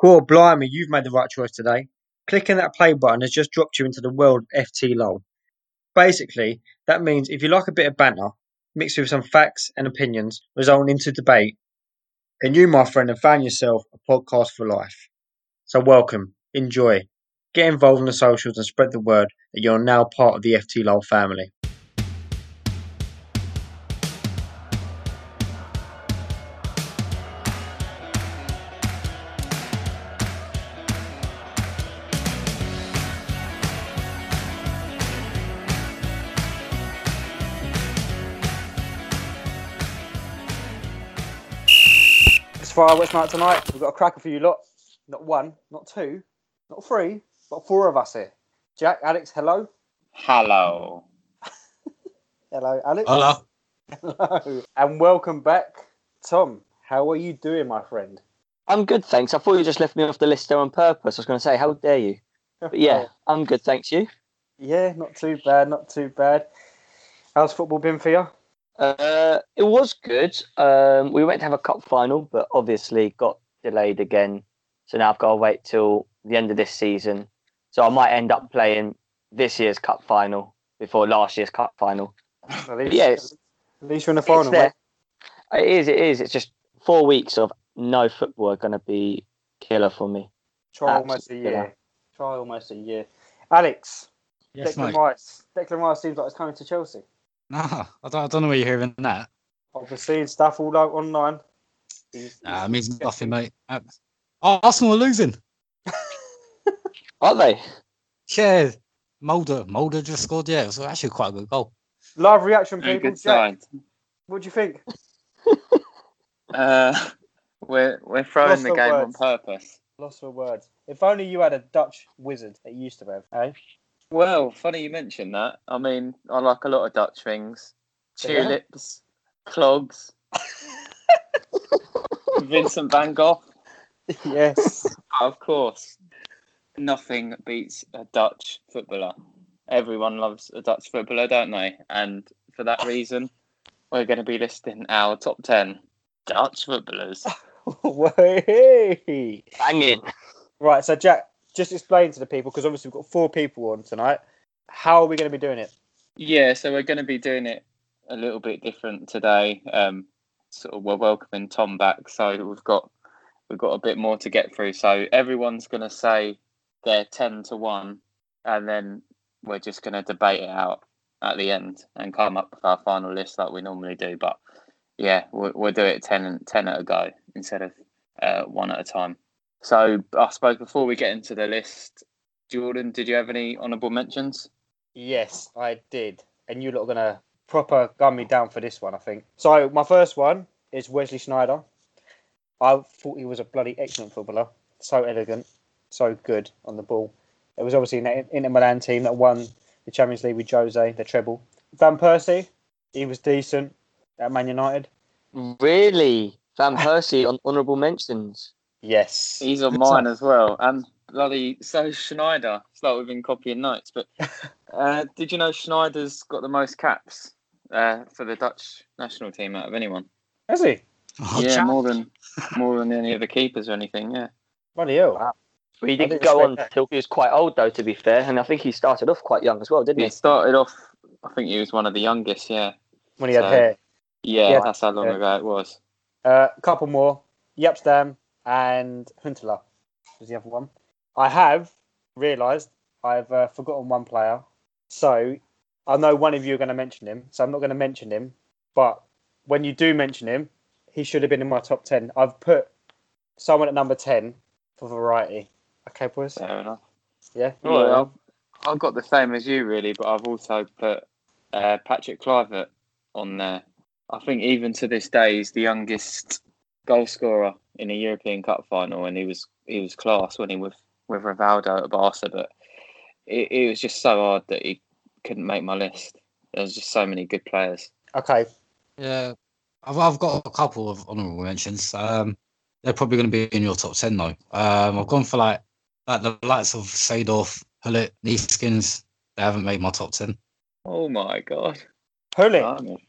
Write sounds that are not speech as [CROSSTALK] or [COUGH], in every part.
Core, blimey, you've made the right choice today. Clicking that play button has just dropped you into the world of FT LOL. Basically, that means if you like a bit of banter, mixed with some facts and opinions, resulting into debate, then you, my friend, have found yourself a podcast for life. So welcome, enjoy, get involved in the socials and spread the word that you're now part of the FT LOL family. It's Friday Night tonight. We've got a cracker for you lot. Not one, not two, not three, but four of us here. Jack, Alex, hello. Hello. [LAUGHS] Hello, Alex. Hello. Hello. And welcome back, Tom. How are you doing, my friend? I'm good, thanks. I thought you just left me off the list there on purpose. I was going to say, how dare you? But yeah, [LAUGHS] oh. I'm good, thanks. You? Yeah, not too bad, not too bad. How's football been for you? Uh, it was good. Um, we went to have a cup final, but obviously got delayed again. So now I've got to wait till the end of this season. So I might end up playing this year's cup final before last year's cup final. At least, Yeah, at least you're in the It's final, there. mate. It is. It is. It's just four weeks of no football are going to be killer for me. Try almost a Absolutely. year. Try almost a year. Alex, Yes, Declan mate. Rice. Declan Rice seems like it's coming to Chelsea. [LAUGHS] Nah, I don't, I don't know where you're hearing that. I've been seeing stuff all out online. He's- Nah, it means nothing, mate. Uh, Arsenal are losing. [LAUGHS] Are they? Yeah, Mulder. Mulder just scored. Yeah, it was actually quite a good goal. Live reaction, people. good sign. what do you think? [LAUGHS] Uh, we're we're throwing Lost the for game on purpose. Lost for words. If only you had a Dutch wizard that you used to have, eh? Well, funny you mentioned that. I mean, I like a lot of Dutch things. Yeah? Tulips, clogs, [LAUGHS] Vincent van Gogh. yes. Of course, nothing beats a Dutch footballer. Everyone loves a Dutch footballer, don't they? And for that reason, we're going to be listing our top ten Dutch footballers. [LAUGHS] Way. Banging. right, so Jack, just explain to the people because obviously we've got four people on tonight. How are we going to be doing it? Yeah, so we're going to be doing it a little bit different today. Um, sort of we're welcoming Tom back, so we've got we've got a bit more to get through. So everyone's going to say they're ten to one, and then we're just going to debate it out at the end and come up with our final list like we normally do. But yeah, we'll, we'll do it 10, 10 at a go instead of uh, one at a time. So I suppose before we get into the list, Jordan, did you have any honourable mentions? Yes, I did. And you lot are going to proper gun me down for this one, I think. So, my first one is Wesley Sneijder. I thought he was a bloody excellent footballer. So elegant, so good on the ball. It was obviously an Inter Milan team that won the Champions League with Jose, the treble. Van Persie, he was decent at Man United. Really? Van Persie on honourable mentions. Yes. He's on Good mine stuff. as well. And bloody so Sneijder. It's like we've been copying notes. But [LAUGHS] uh, did you know Sneijder's got the most caps uh, for the Dutch national team out of anyone? Has he? Oh, yeah, Jack. more than [LAUGHS] more than any of the keepers or anything. Yeah. Bloody hell. Wow. But he didn't didn't go on expect that. till he was quite old, though, to be fair. And I think he started off quite young as well, didn't He he? started off. I think he was one of the youngest. Yeah. When he had hair. Yeah, Yeah. that's how long Yeah. ago it was. Uh, a couple more. Jaap Stam and Huntelaar was the other one. I have realised I've uh, forgotten one player. So I know one of you are going to mention him. So I'm not going to mention him. But when you do mention him, he should have been in my top 10. I've put someone at number 10 for variety. Okay, boys? Fair enough. Yeah? Yeah, I've, I've got the same as you really, but I've also put uh, Patrick Kluivert on there. I think even to this day, he's the youngest goal scorer in a European Cup final, and he was he was class when he was with Rivaldo at Barca. But it, it was just so hard that he couldn't make my list. There was just so many good players. Okay. Yeah, I've, I've got a couple of honourable mentions. Um, they're probably going to be in your top ten though. Um, I've gone for like like the likes of Seedorf, Gullit, Neeskens. They haven't made my top ten. Oh my god! Gullit.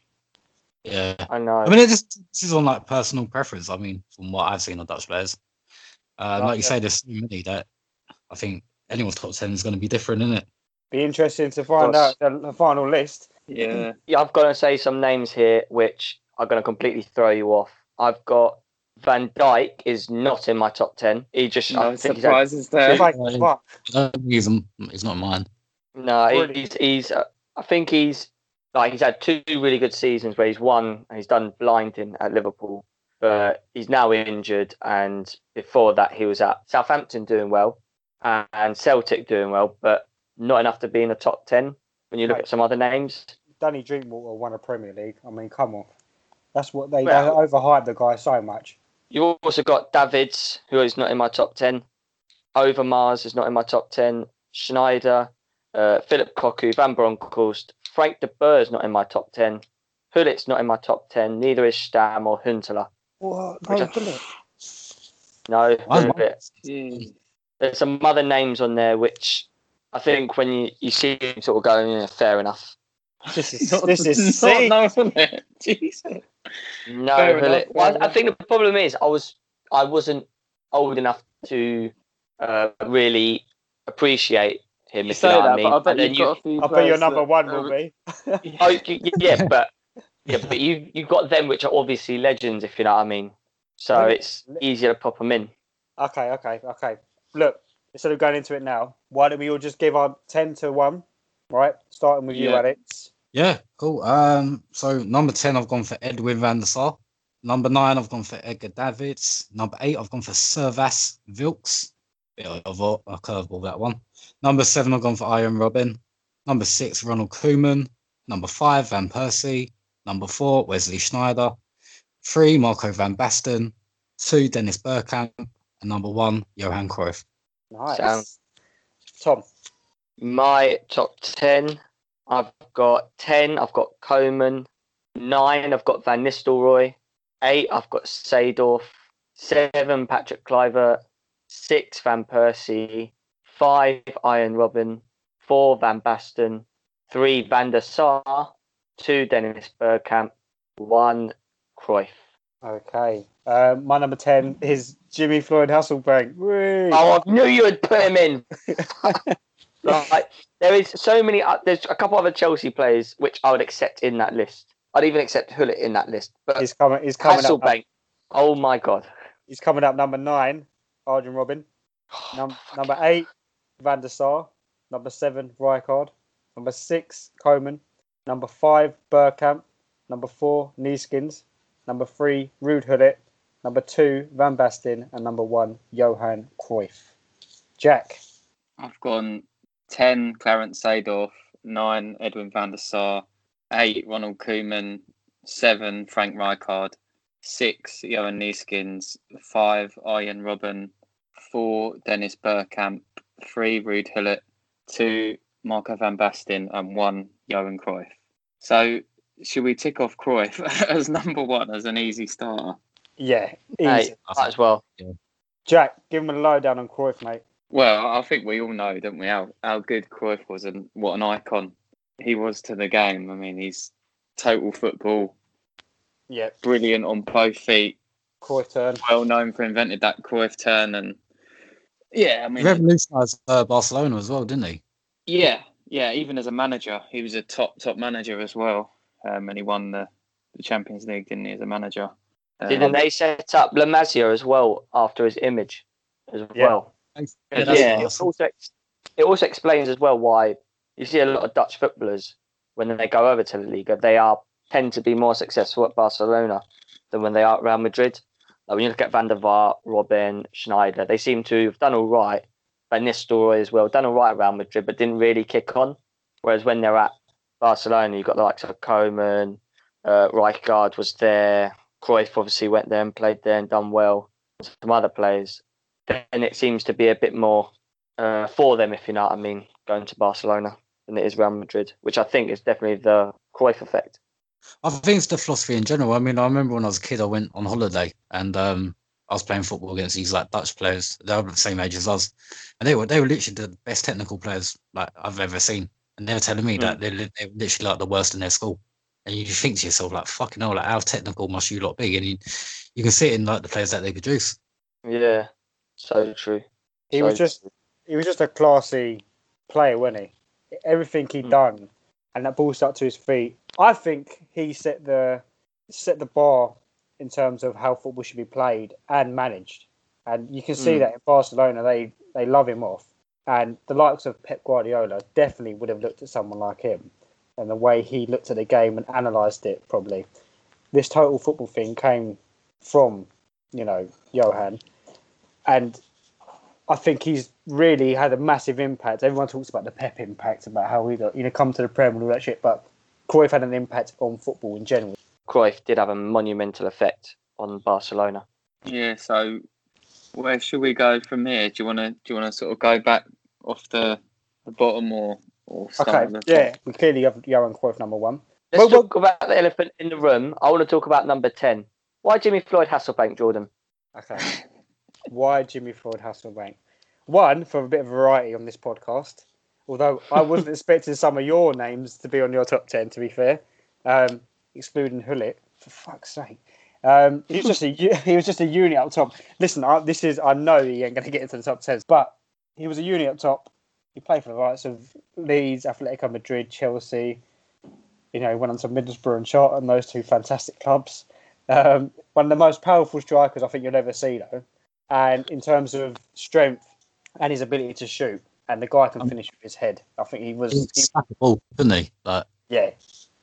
Blimey. Yeah, I know. I mean, it just this is on like personal preference. I mean, from what I've seen of Dutch players. Uh, like you Okay. say, there's so many that I think anyone's top ten is going to be different, isn't it? Be interesting to find Course. out the, the final list. Yeah. Yeah, I've got to say some names here which are going to completely throw you off. I've got Van Dijk is not in my top ten. He just I No think he's surprises there. Like, I don't think he's, he's not mine. no, he's he's. Uh, I think he's like he's had two really good seasons where he's won and he's done blinding at Liverpool, but he's now injured. And before that, he was at Southampton doing well and Celtic doing well, but not enough to be in the top ten. When you look Right. at some other names, Danny Drinkwater won a Premier League. I mean, come on. That's what they, Well- they overhyped the guy so much. You've also got Davids, who is not in my top 10. Overmars is not in my top 10. Sneijder, uh, Phillip Cocu, Van Bronckhorst. Frank de Boer is not in my top 10. Gullit's not in my top 10. Neither is Stam or Huntelaar. What? Which No, I- No, Why- there's some other names on there which I think when you, you see him sort of going, yeah, fair enough. This is [LAUGHS] Not- this is [LAUGHS] not sick. no, isn't it? Jesus. No, Fair enough, Well, fair I think the problem is I was I wasn't old enough to uh, really appreciate him. You if say you know that, what I mean. but I bet And then you've you- got a few I bet your number that- one will be. [LAUGHS] Oh, y- y- yeah, but yeah, but you you've got them which are obviously legends, if you know what I mean. So Let me- it's easier to pop them in. Okay, okay, okay. Look, instead of going into it now, why don't we all just give our 10 to 1, right? Starting with you, Yeah. Alex. Yeah, cool. Um, so number ten, I've gone for Edwin van der Sar. Number nine, I've gone for Edgar Davids. Number eight, I've gone for Servaas Wilkes. Bit of a, a curveball that one. Number seven, I've gone for Arjen Robben. Number six, Ronald Koeman. Number five, Van Persie. Number four, Wesley Sneijder. Three, Marco van Basten. Two, Dennis Bergkamp. And number one, Johan Cruyff. Nice. Sound. Tom. My top ten, I've got ten. I've got Koeman. Nine, I've got Van Nistelrooy. Eight, I've got Seedorf. Seven, Patrick Kluivert. Six, Van Persie. Five, Arjen Robben. Four, Van Basten. Three, Van der Sar. Two, Dennis Bergkamp. One, Cruyff. Okay. Uh, my number 10 is Jimmy Floyd Hasselbaink. Whee! Oh, I knew you would put him in. [LAUGHS] like, there is so many. Uh, there's a couple other Chelsea players which I would accept in that list. I'd even accept Gullit in that list. But He's coming, he's coming up. Hasselbaink, oh my god. He's coming up number 9, Arjen Robben. Num- number 8, Van der Sar. Number 7, Rijkaard. Number 6, Koeman. Number 5, Bergkamp. Number 4, Neeskens. Number 3, Ruud. Number 2, Van Basten. And number 1, Johan Cruyff. Jack. I've gone 10, Clarence Seedorf, 9, Edwin van der Sar, 8, Ronald Koeman, 7, Frank Rijkaard, 6, Johan Neeskens, 5, Arjen Robben, 4, Dennis Bergkamp, 3, Ruud Gullit, 2, Marco van Basten, and 1, Johan Cruyff. So, should we tick off Cruyff [LAUGHS] as number one as an easy starter? Yeah, easy. Hey, might as well. Jack, give him a lowdown on Cruyff, mate. Well, I think we all know, don't we, how, how good Cruyff was and what an icon he was to the game. I mean, he's total football, Yeah, brilliant on both feet, Cruyff turn. well known for invented that Cruyff turn. And yeah, I He mean, revolutionised uh, Barcelona as well, didn't he? yeah, yeah, even as a manager, he was a top, top manager as well. Um, and he won the, the Champions League, didn't he, as a manager? Didn't Um, they set up La Masia as well after his image as Yeah. well? Yeah, It Yeah. awesome. also, ex- it also explains as well why you see a lot of Dutch footballers when they go over to the Liga, they are tend to be more successful at Barcelona than when they are at Real Madrid. Like when you look at Van der Vaart, Robben, Sneijder, they seem to have done all right. Van Nistelrooy as well, done all right around Madrid, but didn't really kick on. Whereas when they're at Barcelona, you've got the likes of Koeman, uh, was there, Cruyff obviously went there and played there and done well. Some other players then it seems to be a bit more uh, for them, if you know what I mean, going to Barcelona than it is Real Madrid, which I think is definitely the Cruyff effect. I think it's the philosophy in general. I mean, I remember when I was a kid, I went on holiday and um, I was playing football against these like Dutch players. They were the same age as us, and they were they were literally the best technical players like I've ever seen. And they were telling me that they're, they're literally like the worst in their school. And you just think to yourself, like, fucking hell, like how technical must you lot be? And you, you can see it in like the players that they produce. Yeah. So true. He So was just he was just a classy player, wasn't he? Everything he'd Mm. done, and that ball stuck to his feet. I think he set the set the bar in terms of how football should be played and managed. And you can see Mm. that in Barcelona, they they love him off. And the likes of Pep Guardiola definitely would have looked at someone like him, and the way he looked at the game and analysed it. Probably, this total football thing came from, you know, Johan, and I think he's really had a massive impact. Everyone talks about the Pep impact, about how he, got, you know, come to the Prem and all that shit, but Cruyff had an impact on football in general. Cruyff did have a monumental effect on Barcelona. Yeah. So where should we go from here? Do you want to do you want to sort of go back off the, the bottom or or start Okay, at the top? yeah, we clearly have Johan Cruyff number one. Let's Well, well- talk about the elephant in the room. I want to talk about number 10. Why Jimmy Floyd Hasselbaink, Jordan? Okay, [LAUGHS] why Jimmy Floyd Hasselbaink? One for a bit of variety on this podcast. Although I wasn't [LAUGHS] expecting some of your names to be on your top ten, to be fair, um, excluding Gullit. For fuck's sake, um, he was just a [LAUGHS] he was just a unit up top. Listen, I, this is I know he ain't going to get into the top ten, but he was a unit up top. He played for the likes of Leeds, Atletico Madrid, Chelsea. You know, he went on to Middlesbrough and shot, Charlton, those two fantastic clubs. Um, one of the most powerful strikers I think you'll ever see, though. And in terms of strength and his ability to shoot, and the guy can Um, finish with his head. I think he was, He he ball, couldn't he? Like, yeah,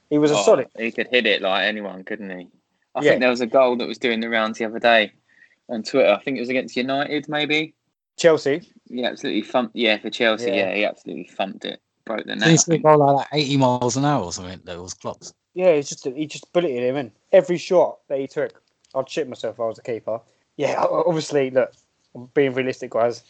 he was a Oh, solid. He could hit it like anyone, couldn't he? I Yeah. think there was a goal that was doing the rounds the other day on Twitter. I think it was against United, maybe. Chelsea, He absolutely thumped. Yeah, for Chelsea. Yeah. Yeah, he absolutely thumped it. Broke the net. did he I still think. go like, like 80 miles an hour or something? That was clocks. yeah, he's just he just bulleted him in every shot that he took. I'd shit myself if I was a keeper. Yeah, [LAUGHS] obviously, look, I'm being realistic, guys.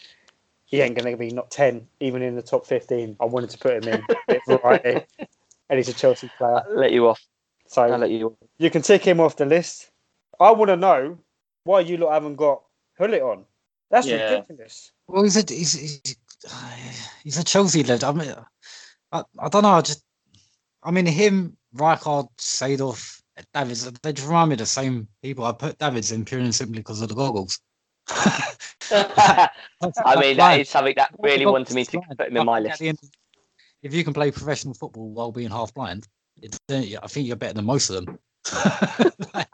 He ain't going to be not ten, even in the top fifteen. I wanted to put him in, a bit variety, [LAUGHS] and he's a Chelsea player, I'll let you off. so I'll let you off. you can tick him off the list. I want to know why you lot haven't got Gullit on. That's Yeah. ridiculous. Well, he's a he's, he's, he's a Chelsea lad. I mean, I, I don't know. I just, I mean, him, Rijkaard, Seedorf, Davids, they just remind me of the same people. I put Davids in purely and simply because of the goggles. [LAUGHS] I mean, that is something that really Well, wanted me to blind. put him in my At list. end, If you can play professional football while being half blind, it, uh, I think you're better than most of them. [LAUGHS]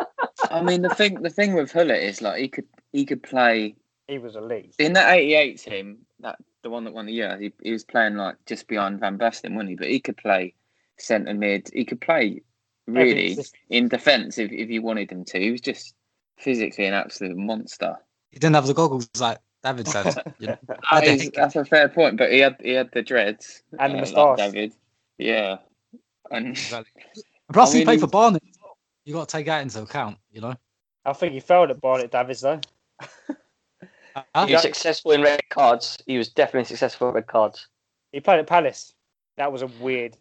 I mean, the thing, the thing with Gullit is like he could, he could play He was elite. in that '88 team. That the one that won the year. He, he was playing like just behind Van Basten, wasn't he? But he could play centre mid. He could play really Every- in defence if, if you wanted him to. He was just physically an absolute monster. He didn't have the goggles like David said. [LAUGHS] You know? [LAUGHS] That I is- that's a fair point, but he had he had the dreads And the uh, moustache. like David. Yeah, and Exactly. [LAUGHS] Plus, I he mean, played for Barnet. as well. You got to take that into account, you know. I think he failed at Barnet Davids though. Huh? He was successful in red cards. He was definitely successful in red cards. He played at Palace. That was a weird.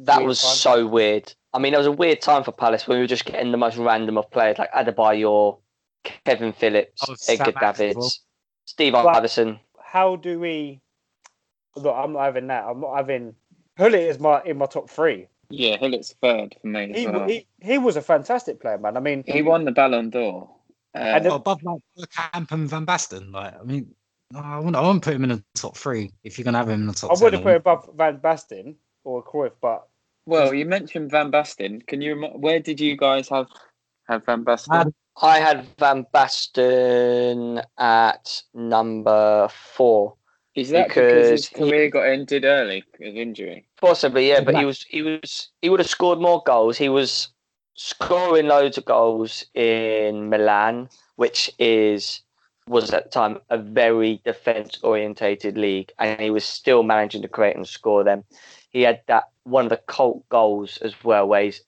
That weird was time. so weird. I mean, it was a weird time for Palace when we were just getting the most random of players like Adebayor, Kevin Phillips, Oh, Edgar Davids. Steve Well- Iverson. How do we? Look, I'm not having that. I'm not having. Gullit is my in my top three. yeah, Gullit's third for me as He, well. he he was a fantastic player, man. I mean, He won the Ballon d'Or. Uh, And the- above like Camp and Van Basten. Like, I mean, I wouldn't, I wouldn't put him in the top three if you're gonna have him in the top. I wouldn't put him above Van Basten or Cruyff, but well, you mentioned Van Basten. Can you where did you guys have have Van Basten? I had- Van Basten at number four. Is that because, his because he- career got ended early because of injury? Possibly, yeah, but he was he was he would have scored more goals. He was scoring loads of goals in Milan, which is was at the time a very defense orientated league, and he was still managing to create and score them. He had that one of the cult goals as well, where he's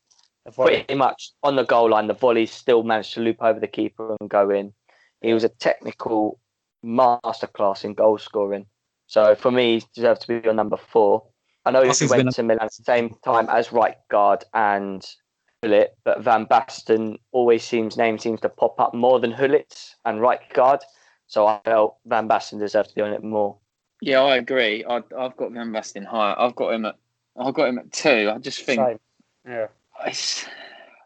pretty much on the goal line. The volley still managed to loop over the keeper and go in. He was a technical masterclass in goal scoring. So for me, he deserves to be on number four. I know he he's went been- to Milan at the same time as right guard and Gullit, but Van Basten always seems name seems to pop up more than Gullit and right guard. So I felt Van Basten deserves to be on it more. Yeah, I agree. I, I've got Van Basten higher. I've got him at I've got him at two. I just think Same. Yeah. It's,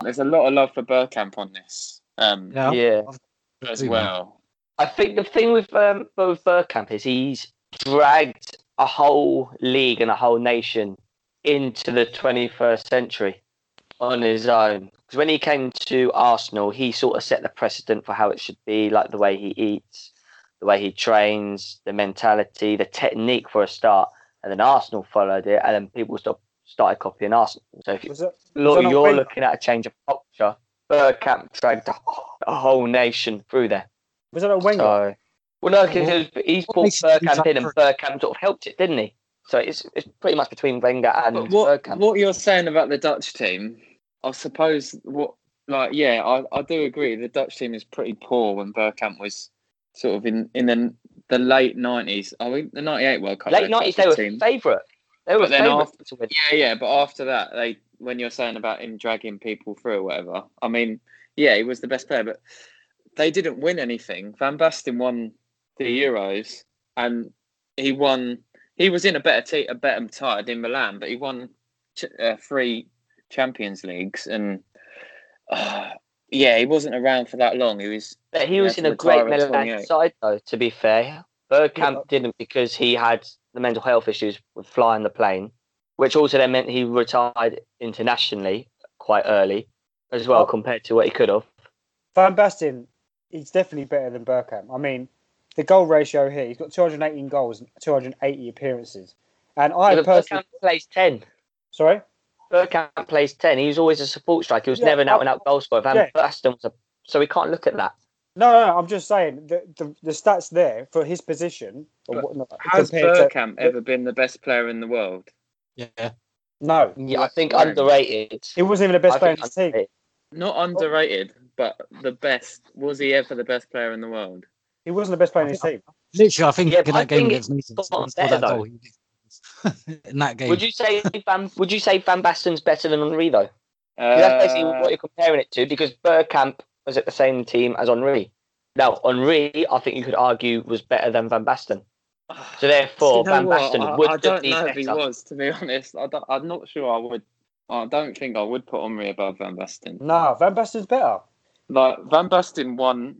there's a lot of love for Bergkamp on this um, Yeah, Yeah, as well. I think the thing with um, with Bergkamp is he's dragged a whole league and a whole nation into the 21st century on his own. Because when he came to Arsenal, he sort of set the precedent for how it should be, like the way he eats, the way he trains, the mentality, the technique for a start. And then Arsenal followed it, and then people stop, started copying Arsenal. So if you Was it? look, you're Wenger? looking at a change of culture, Bergkamp dragged a, a whole nation through there. Was that a Wenger? So, well, no, because he's brought makes it Bergkamp in, and exactly- Bergkamp sort of helped it, didn't he? So it's it's pretty much between Wenger and But what Bergkamp. what you're saying about the Dutch team, I suppose what like yeah, I, I do agree. The Dutch team is pretty poor when Bergkamp was sort of in in the the late nineties. I mean the ninety eight World Cup. Late nineties, quite they were good team. favourite. They were then after- to win. Yeah, yeah, but after that, they when you're saying about him dragging people through or whatever, I mean, yeah, he was the best player, but they didn't win anything. Van Basten won the Euros, and he won. He was in a better team, a better side in Milan, but he won ch- uh, three Champions Leagues, and uh, yeah, he wasn't around for that long. He was But he was in a great Milan side, though. To be fair, Bergkamp Yeah. didn't because he had the mental health issues with flying the plane, which also then meant he retired internationally quite early as well Oh. compared to what he could have. Van Basten, he's definitely better than Bergkamp. I mean, the goal ratio here, he's got 218 goals and 280 appearances. And I Yeah, personally, Bergkamp plays ten. sorry, Bergkamp plays ten. He was always a support striker. He was Yeah, never an out and out goal scorer. Van yeah. Basten was a so we can't look at that. No, no, no I'm just saying the, the the stats there for his position. Or But whatnot, has compared to- Bergkamp ever been the best player in the world? Yeah. no, Yeah, I think underrated. he wasn't even the best I player in think his team. Not underrated, but the best. Was he ever the best player in the world? He wasn't the best player in his team. Literally, I think Yeah, in but I that game against Nice, got he scored better, that goal. in that game. Would you say Van? Would you say Van Basten's better than Henry though? 'Cause that's basically Uh, what you're comparing it to because Bergkamp was at the same team as Henry. Now Henry, I think you could argue was better than Van Basten. [SIGHS] So therefore, You know Van what? Basten I, would I don't been know if he better. was, to be honest. I don't, I'm not sure I would. I don't think I would put Henry above Van Basten. No, Van Basten's better. Like Van Basten won.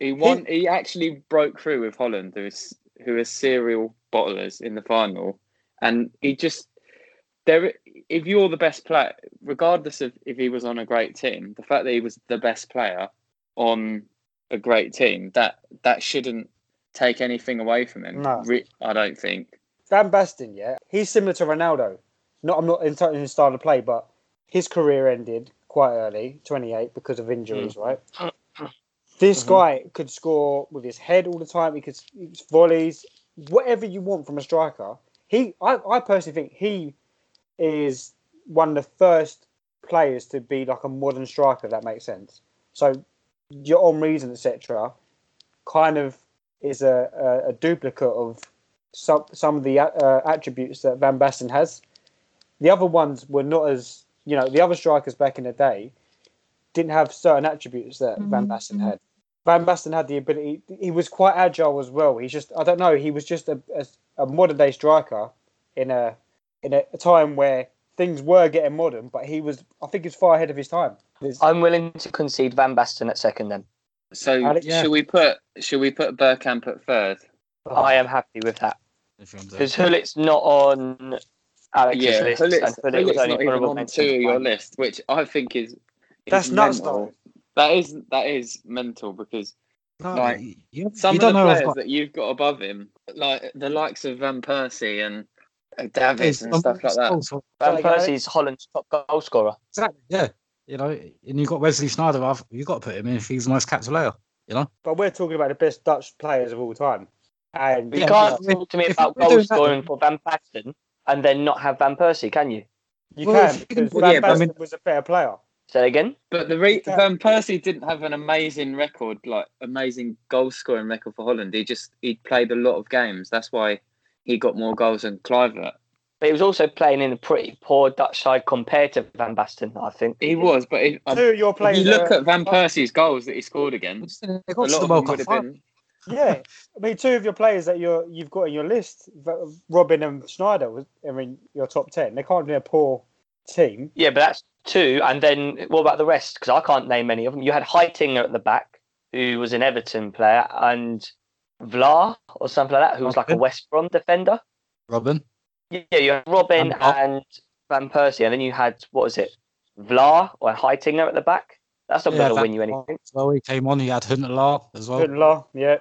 He won. He actually broke through with Holland, who is who are serial bottlers in the final, and he just there. If you're the best player, regardless of if he was on a great team, the fact that he was the best player on a great team, that that shouldn't take anything away from him. No. Re- I don't think. Van Basten, yeah, he's similar to Ronaldo. Not, I'm not in in his style of play, but his career ended quite early, 28, because of injuries, mm. right? Uh, uh. This Mhm. guy could score with his head all the time. He could he could volleys, whatever you want from a striker. He, I, I personally think he is one of the first players to be like a modern striker. If that makes sense. So your on reason, etc., kind of is a, a, a duplicate of some some of the uh, attributes that Van Basten has. The other ones were not as you know the other strikers back in the day didn't have certain attributes that Van Basten had. Van Basten had the ability. He was quite agile as well. He's just I don't know. He was just a, a, a modern day striker in a in a, a time where things were getting modern, but he was I think he was far ahead of his time. There's- I'm willing to concede Van Basten at second. Then So Alex- Yeah. should we put should we put Bergkamp at third? I am happy with that If you want to- because Gullit's not on Alex's yeah, list, Gullit's, and Gullit was Gullit's only not even on mention two of your list, which I think is, is That's nuts, mental. though. That is that is mental because No, like, you, some you of the don't know. I've players got- that you've got above him, like the likes of Van Persie and Davis and stuff like that. also- Van Sorry, guys. Persie's Holland's top goal scorer. Exactly. Yeah. You know, and you've got Wesley Sneijder. I've, you've got to put him in if he's the most capped player. You know. But we're talking about the best Dutch players of all time, and You Yeah, can't yeah. talk to me If about we're goal doing that, for Van Basten and then not have Van Persie, can you? you Well, can if you can because Van yeah, but I mean- was a better player. Say that again. But the re- Van Persie didn't have an amazing record, like amazing goal scoring record for Holland. He just he played a lot of games. That's why he got more goals than Kluivert. But he was also playing in a pretty poor Dutch side compared to Van Basten, I think. He was, but if, Two of your if players. you look are- at Van Persie's goals that he scored against, They a got to lot the of World them Cup would have been. yeah, I mean, two of your players that you're you've got in your list, Robben and Sneijder, was I mean, your top ten. They can't be a poor team. Yeah, but that's two. And then what about the rest? Because I can't name any of them. You had Heitinger at the back, who was an Everton player, and Vlaar or something like that, who was like a West Brom defender. Robben. Yeah, you had Robben And and Van Persie, and then you had what was it, Vlaar or Heitinger at the back. That's not going to win you anything. Well, he came on. He had Huntelaar as well. Good law, yeah.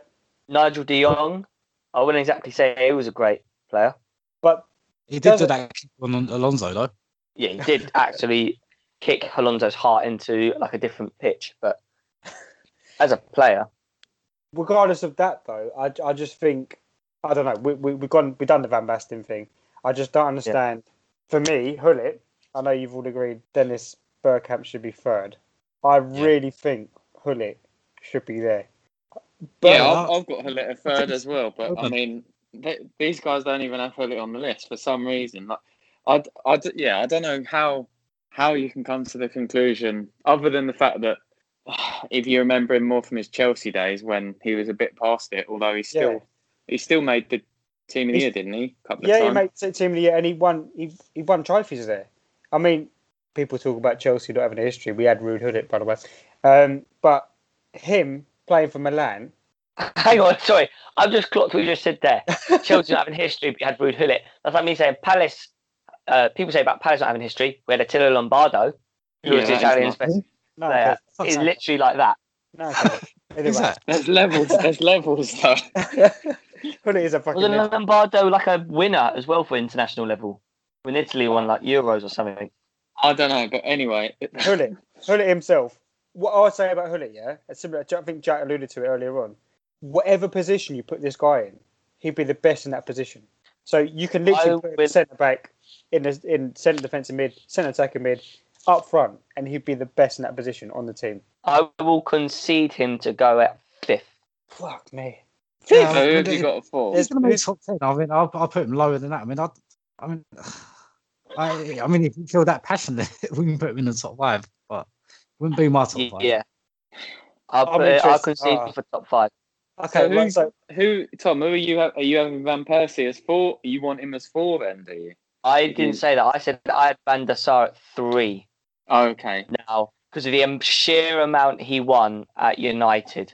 Nigel De Jong, I wouldn't exactly say he was a great player. But He did do that kick on Alonso though. Yeah, he did [LAUGHS] actually kick Alonso's heart into like a different pitch, but as a player, regardless of that, though, I, I just think I don't know. We we we've gone we've done the Van Basten thing. I just don't understand. For me, Gullit. I know you've all agreed. Dennis Bergkamp should be third. I really think Gullit should be there. But yeah, I've, I've got Gullit a third as well, but I mean, th these guys don't even have Gullit on the list for some reason. Like, I, I, yeah, I don't know how how you can come to the conclusion, other than the fact that [SIGHS] if you remember him more from his Chelsea days when he was a bit past it, although he still Yeah. he still made the team of the He's- year, didn't he? Couple yeah, of he made t- team of the year, and he won. He, he won trophies there. I mean, people talk about Chelsea not having a history. We had Ruud Gullit, by the way, um, but him playing for Milan. [LAUGHS] hang on, sorry, I've just clocked what you just said there. Chelsea not having history, but you had Ruud Gullit. That's like me saying Palace. Uh, people say about Palace not having history. We had Attilio Lombardo, who was Yeah, the that is Italian's best No, player. Okay. It's literally like that. no, okay. [LAUGHS] Anyway. Who's that? There's levels. There's levels though. [LAUGHS] Gullit is a fucking. Wasn't legend. Lombardo like a winner as well for international level? When Italy won like Euros or something. I don't know, but anyway, Gullit, Gullit himself. What I would say about Gullit, yeah, it's similar. I think Jack alluded to it earlier on. Whatever position you put this guy in, he'd be the best in that position. So you can literally I put him will- centre back in the in centre defensive mid, centre attacking mid, up front, and he'd be the best in that position on the team. I will concede him to go at fifth. Fuck me. Yeah, so who have you it- got for? He's going to make top ten. I mean, I'll, I'll put him lower than that. I mean, I, I mean, [SIGHS] I, I mean, if you feel that passionate, [LAUGHS] we can put him in the top five, but wouldn't be my top five. Yeah. I'll, put it, I'll concede ah. for top five. Okay, So right, so Who, Tom? Who are you? Have, are you having Van Persie as four? You want him as four then? Do you? I didn't say that. I said I had Van der Sar at three Oh, okay. now because of the um, sheer amount he won at United.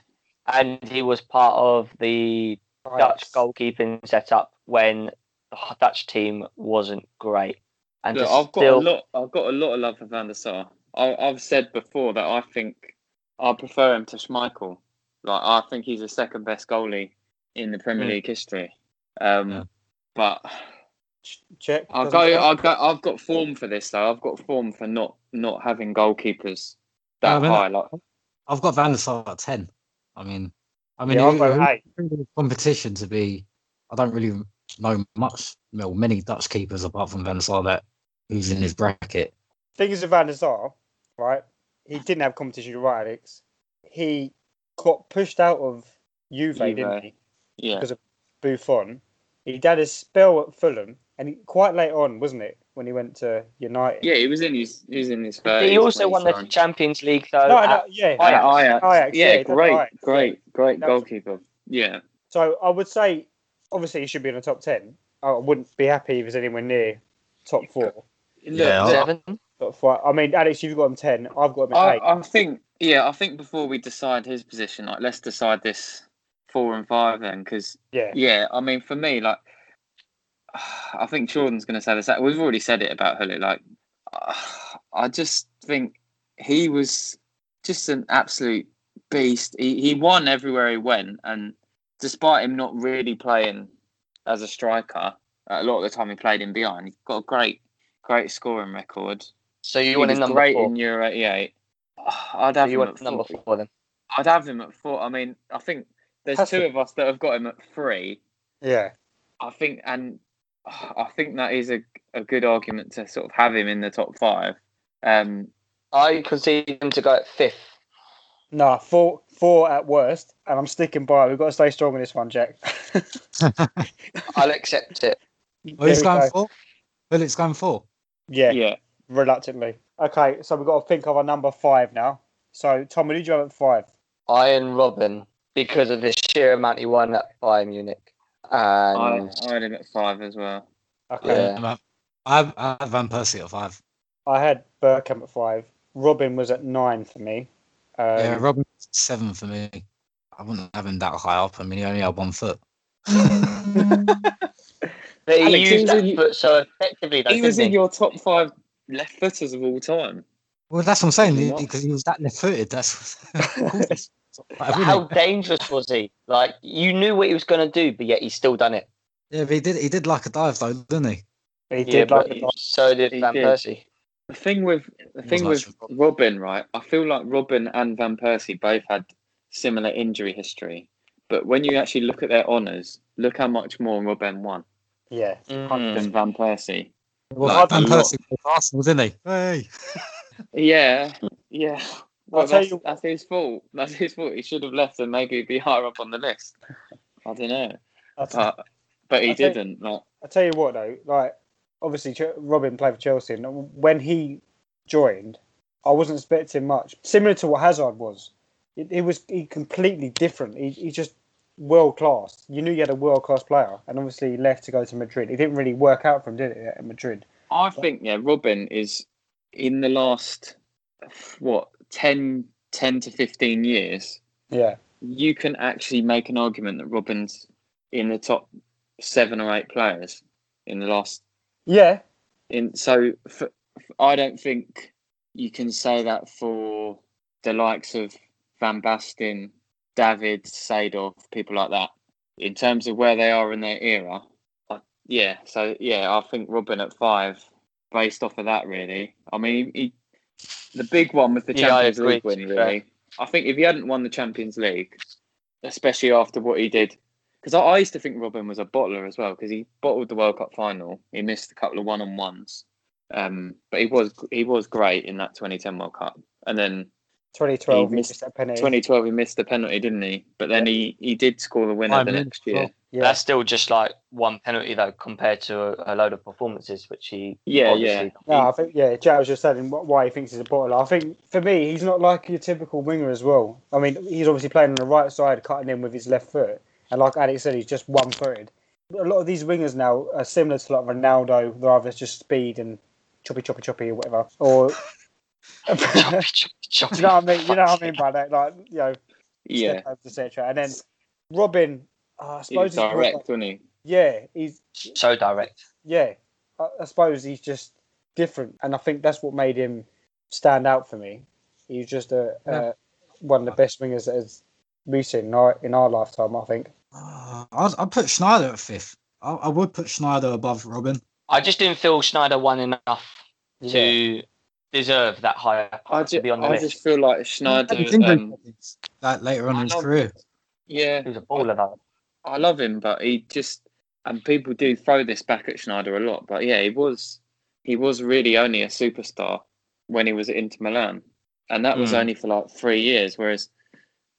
And he was part of the Dutch goalkeeping setup when the Dutch team wasn't great. And Look, I've got a lot. I've got a lot of love for Van der Sar. I, I've said before that I think I prefer him to Schmeichel. Like I think he's the second best goalie in the Premier Mm. League history. Um, Yeah. but check. I'll go. Check. I'll go. I've got form for this though. I've got form for not not having goalkeepers that I mean, high. Like I've got Van der Sar at ten. I mean, I mean, Yeah, I've who- got who- eight. who in the competition to be. I don't really know much, well, many Dutch keepers apart from Van der Sar that who's in his bracket. thing is with Van der Sar, right? He didn't have competition, you're right, Alex. He got pushed out of Juve, didn't he? yeah, Because of Buffon. He had a spell at Fulham, and he, quite late on, wasn't it, when he went to United? yeah. He was in his. He was in his. he also won the. Champions League though. No, at- no, yeah. Ajax. Ajax. Ajax, yeah, yeah, great, Ajax, great, great That was- goalkeeper. Yeah, So I would say, obviously, he should be in the top 10. I wouldn't be happy if he's anywhere near top four. Yeah, Look, seven. Top five. I mean, Alex, you've got him 10. I've got him at I, 8. I think, yeah, I think before we decide his position, like let's decide this four and five then, because Yeah. yeah, I mean, for me, like, I think Jordan's going to say this. We've already said it about Gullit. Like, uh, I just think he was just an absolute beast. He he won everywhere he went, and despite him not really playing as a striker, a lot of the time he played in behind. He's got a great, great scoring record. So you he want was him number great four. in Euro '88. I'd So have you him want at number four. four then. I'd have him at four. I mean, I think there's Has two to- of us that have got him at three. Yeah. I think, and I think that is a, a good argument to sort of have him in the top five. Um, I concede him to go at fifth. No, four, four at worst. And I'm sticking by. it. We've got to stay strong in this one, Jack. [LAUGHS] I'll accept it. Well, he's There we going go. for. Philip's going for. Yeah, yeah. reluctantly. Okay, so we've got to think of our number five now. So, Tom, who did you have at five? Arjen Robben because of the sheer amount he won at Bayern Munich. I, And I had him at five as well. Okay. Yeah. I have, I have Van Persie at five. I had Bergkamp at five. Robben was at nine for me. Um, yeah, Robben seven for me. I wouldn't have him that high up. I mean, he only had one foot. [LAUGHS] But he Alex, used was that in- foot so effectively. Though, he was didn't in your top five left footers of all time. Well, that's what I'm saying because he was that left-footed. That's [LAUGHS] what- But How dangerous was he? Like you knew what he was going to do, but yet he still done it. yeah, but he did. He did like a dive though, didn't he? He Yeah, did but like so did He Van did. Persie. The thing with the thing with actually- Robben, right? I feel like Robben and Van Persie both had similar injury history, but when you actually look at their honours, look how much more Robben won yeah. Mm. than Van Persie. Well, Like, Van a lot. Persie played for Arsenal, didn't he? Hey, Yeah, yeah. Well, that's, you- that's his fault. That's his fault. He should have left and maybe be higher up on the list. I don't know, but but he I'll didn't. Like, I'll tell you what though, like obviously Robben played for Chelsea, and when he joined, I wasn't expecting much. Similar to what Hazard was, it, it was he completely different. He, he just world class. You knew you had a world class player, and obviously he left to go to Madrid. It didn't really work out for him, did it, at Madrid? I think yeah, Robben is in the last what 10, 10 to fifteen years. Yeah, You can actually make an argument that Robben's in the top seven or eight players in the last yeah, in so for, I don't think you can say that for the likes of Van Basten, David, Seedorf, people like that. In terms of where they are in their era, I, yeah. So yeah, I think Robben at five, based off of that, really. I mean, he, the big one was the Yeah, Champions agree, League win, be fair. really. I think if he hadn't won the Champions League, especially after what he did, because I, I used to think Robben was a bottler as well, because he bottled the World Cup final. He missed a couple of one on ones, um, but he was he was great in that 2010 World Cup. And then 2012 He he missed missed that penalty. 2012 he missed the penalty, didn't he? But then he, he did score the winner Five the next year. well. Yeah, That's still just like one penalty though, compared to a, a load of performances which he Yeah, obviously- No, I think yeah, Jack was just saying why he thinks he's a bottler. I think for me, he's not like your typical winger as well. I mean, he's obviously playing on the right side, cutting in with his left foot, and like Alex said, he's just one-footed. A lot of these wingers now are similar to like Ronaldo. They're either just speed and choppy, choppy, choppy, or whatever. Or [LAUGHS] Choppy, choppy, [LAUGHS] choppy. you know what I mean? You know what I mean by that? Like you know, Yeah, etc. And then Robben, uh, I suppose he's more direct, like- wasn't he? yeah, he's So direct. yeah, I, I suppose he's just different, and I think that's what made him stand out for me. He's just a, uh, one of the best wingers that has we've seen in our, in our lifetime. I think. Uh, I'd, I'd put Sneijder at fifth. I, I would put Sneijder above Robben. I just didn't feel Sneijder won enough to deserve that higher I to just, be on the I list. just feel like Sneijder. His Um, that later on in his career. yeah, He was a baller though. I love him, but he just and people do throw this back at Sneijder a lot. But yeah, he was he was really only a superstar when he was at Inter Milan, and that was Mm. only for like three years. Whereas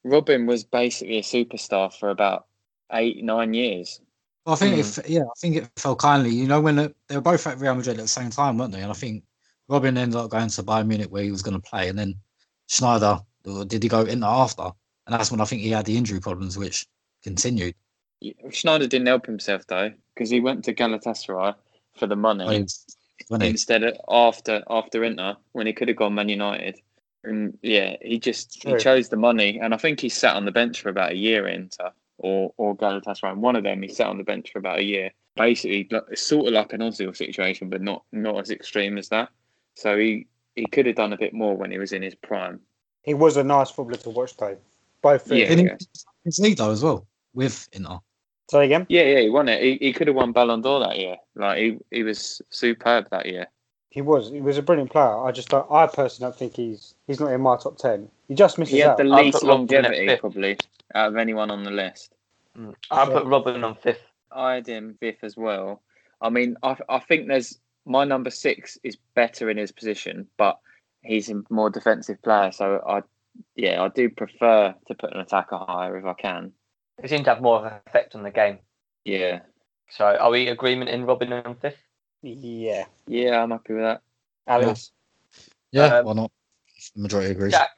Robben was basically a superstar for about eight nine years. Well, I think if hmm. yeah, I think it fell kindly. You know, when the, they were both at Real Madrid at the same time, weren't they? And I think Robben ended up going to Bayern Munich where he was going to play, and then Sneijder or did he go in the after? And that's when I think he had the injury problems, which continued. Sneijder didn't help himself though because he went to Galatasaray for the money. When he was- when he- instead of after after Inter when he could have gone Man United. And yeah, he just True. he chose the money, and I think he sat on the bench for about a year at Inter or or Galatasaray. And one of them, he sat on the bench for about a year. Basically, it's sort of like an Ozil situation, but not not as extreme as that. So he he could have done a bit more when he was in his prime. He was a nice footballer to watch, though. Both. Yeah. Yeah. His league though as well with Inter. Say again. Yeah, yeah, he won it. He, he could have won Ballon d'Or that year. Like he he was superb that year. He was. He was a brilliant player. I just don't. I personally don't think he's. He's not in my top ten. He just misses He had out. the least put Robben at longevity probably out of anyone on the list. Mm. I put Robben on fifth. I had him fifth as well. I mean, I, I think there's my number six is better in his position, but he's a more defensive player. So I, yeah, I do prefer to put an attacker higher if I can. He seemed to have more of an effect on the game. Yeah, So are we agreement in Robben on fifth? Yeah. yeah, I'm happy with that. Alex. Yeah, Um, why not? The majority agrees. Jack,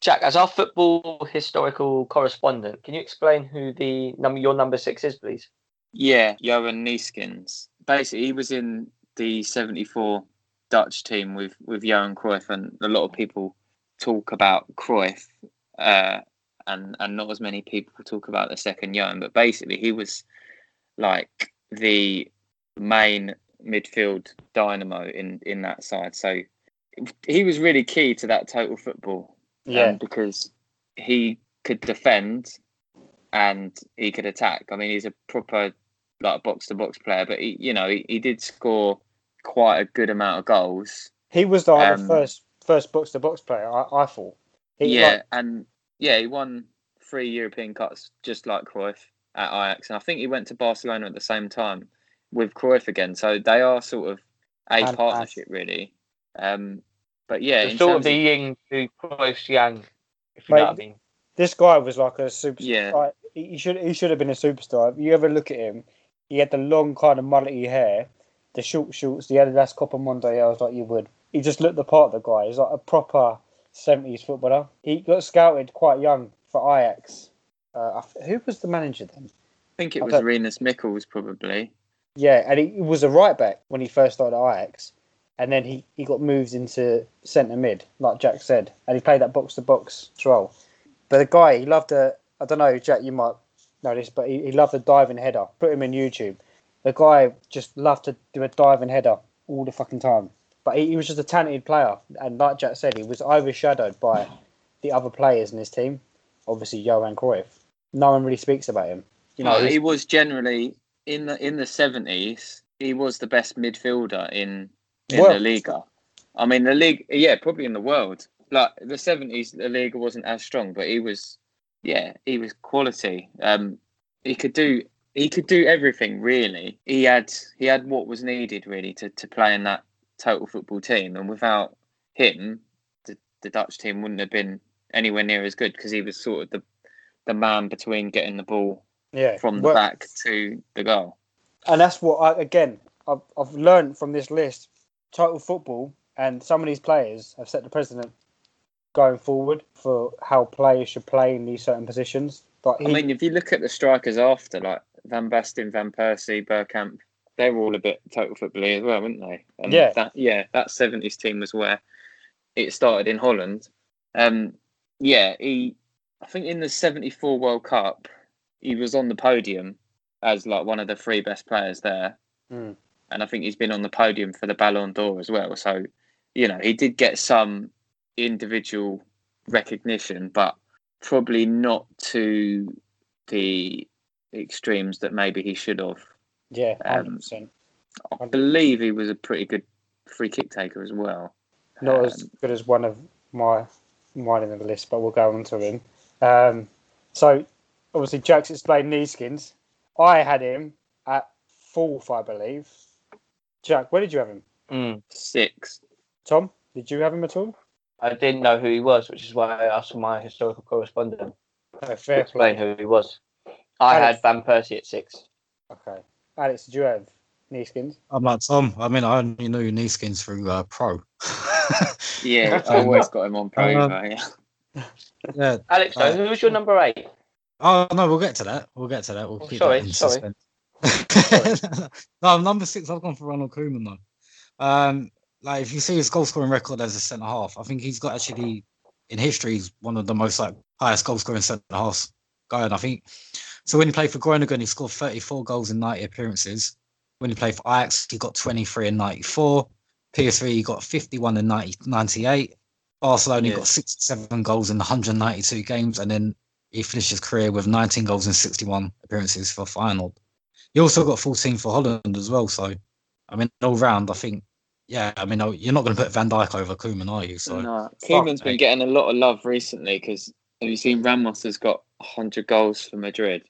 Jack, as our football historical correspondent, can you explain who the number your number six is, please? Yeah, Johan Neeskens. Basically, he was in the '74 Dutch team with with Johan Cruyff, and a lot of people talk about Cruyff uh, and and not as many people talk about the second Johan. But basically, he was like the main midfield dynamo in in that side. So he was really key to that total football. Yeah. um, because he could defend and he could attack. I mean, he's a proper like box to box player, but he, you know, he, he did score quite a good amount of goals. He was the, Um, the first first box to box player. I, I thought. He, yeah, like, and yeah, he won three European Cups just like Cruyff at Ajax, and I think he went to Barcelona at the same time with Cruyff again. So they are sort of a Hand in partnership, really. Um, but yeah, It's in sort of the yin to Cruyff's yang, if you Mate, know what I mean. this guy was like a superstar. Yeah. Like, he he should he should have been a superstar. If you ever look at him, he had the long kind of mullety hair, the short shorts, He had the Adidas Copa Mundials like you would. He just looked the part of the guy. He's like a proper seventies footballer. He got scouted quite young for Ajax. Uh, who was the manager then? I think it was Rinus Michels probably. Yeah, and he, was a right back when he first started at Ajax, and then he, he got moved into centre mid, like Jack said, and he played that box to box role. But the guy, he loved to. I don't know, Jack, you might know this, but he, he loved a diving header. Put him in YouTube. The guy just loved to do a diving header all the fucking time. But he, he was just a talented player, and like Jack said, he was overshadowed by the other players in his team. Obviously, Johan Cruyff. No one really speaks about him. You know, No, he was generally in the in the seventies. He was the best midfielder in in World. the Liga. I mean, the league, yeah, probably in the world. Like the seventies, the Liga wasn't as strong, but he was, yeah, he was quality. Um, he could do he could do everything really. He had he had what was needed really to to play in that total football team, and without him, the the Dutch team wouldn't have been anywhere near as good because he was sort of the the man between getting the ball yeah, from the well- back to the goal. and that's what I again I've, I've learned from this list. Total football and some of these players have set the precedent going forward for how players should play in these certain positions. But he, I mean, if you look at the strikers after, like Van Basten, Van Persie, Bergkamp, they were all a bit total football as well, weren't they? And Yeah. that yeah, that seventies team was where it started in Holland. Um, yeah, he, I think in the seventy four World Cup, he was on the podium as like one of the three best players there, Mm. and I think he's been on the podium for the Ballon d'Or as well. So, you know, he did get some individual recognition, but probably not to the extremes that maybe he should have. Yeah, hundred um. I believe he was a pretty good free kick taker as well. Not as um, good as one of my mine in the list, but we'll go on to him. Um, so obviously Jack's explained Neeskens. I had him at fourth, I believe. Jack, where did you have him? Mm. Six. Tom, did you have him at all? I didn't know who he was, which is why I asked my historical correspondent No, to fair explain play. who he was. I Alex. had Van Persie at six. Okay, Alex, did you have Neeskens? I'm like Tom. I mean, I only knew Neeskens through uh, Pro. [LAUGHS] Yeah, I always got him on pro. Um, though, yeah. [LAUGHS] yeah. Alex, though, Uh, who was your number eight? Oh no, we'll get to that. We'll get to that. We'll Oh, keep sorry, that in sorry. suspense. [LAUGHS] no, number six. I've gone for Ronald Koeman though. Um, like if you see his goal scoring record as a centre half, I think he's got actually in history he's one of the most like highest goal scoring centre halves going. I think. So when he played for Groningen, he scored 34 goals in 90 appearances. When he played for Ajax, he got 23 in 94. PSV, he got 51 in 90, 98. Barcelona, he Yeah. got 67 goals in 192 games, and then he finished his career with 19 goals in 61 appearances for Feyenoord. He also got 14 for Holland as well. So, I mean, all round, I think, yeah, I mean, oh, you're not going to put Van Dijk over Koeman, are you? So, no, Koeman's been getting a lot of love recently because have you seen Ramos has got 100 goals for Madrid?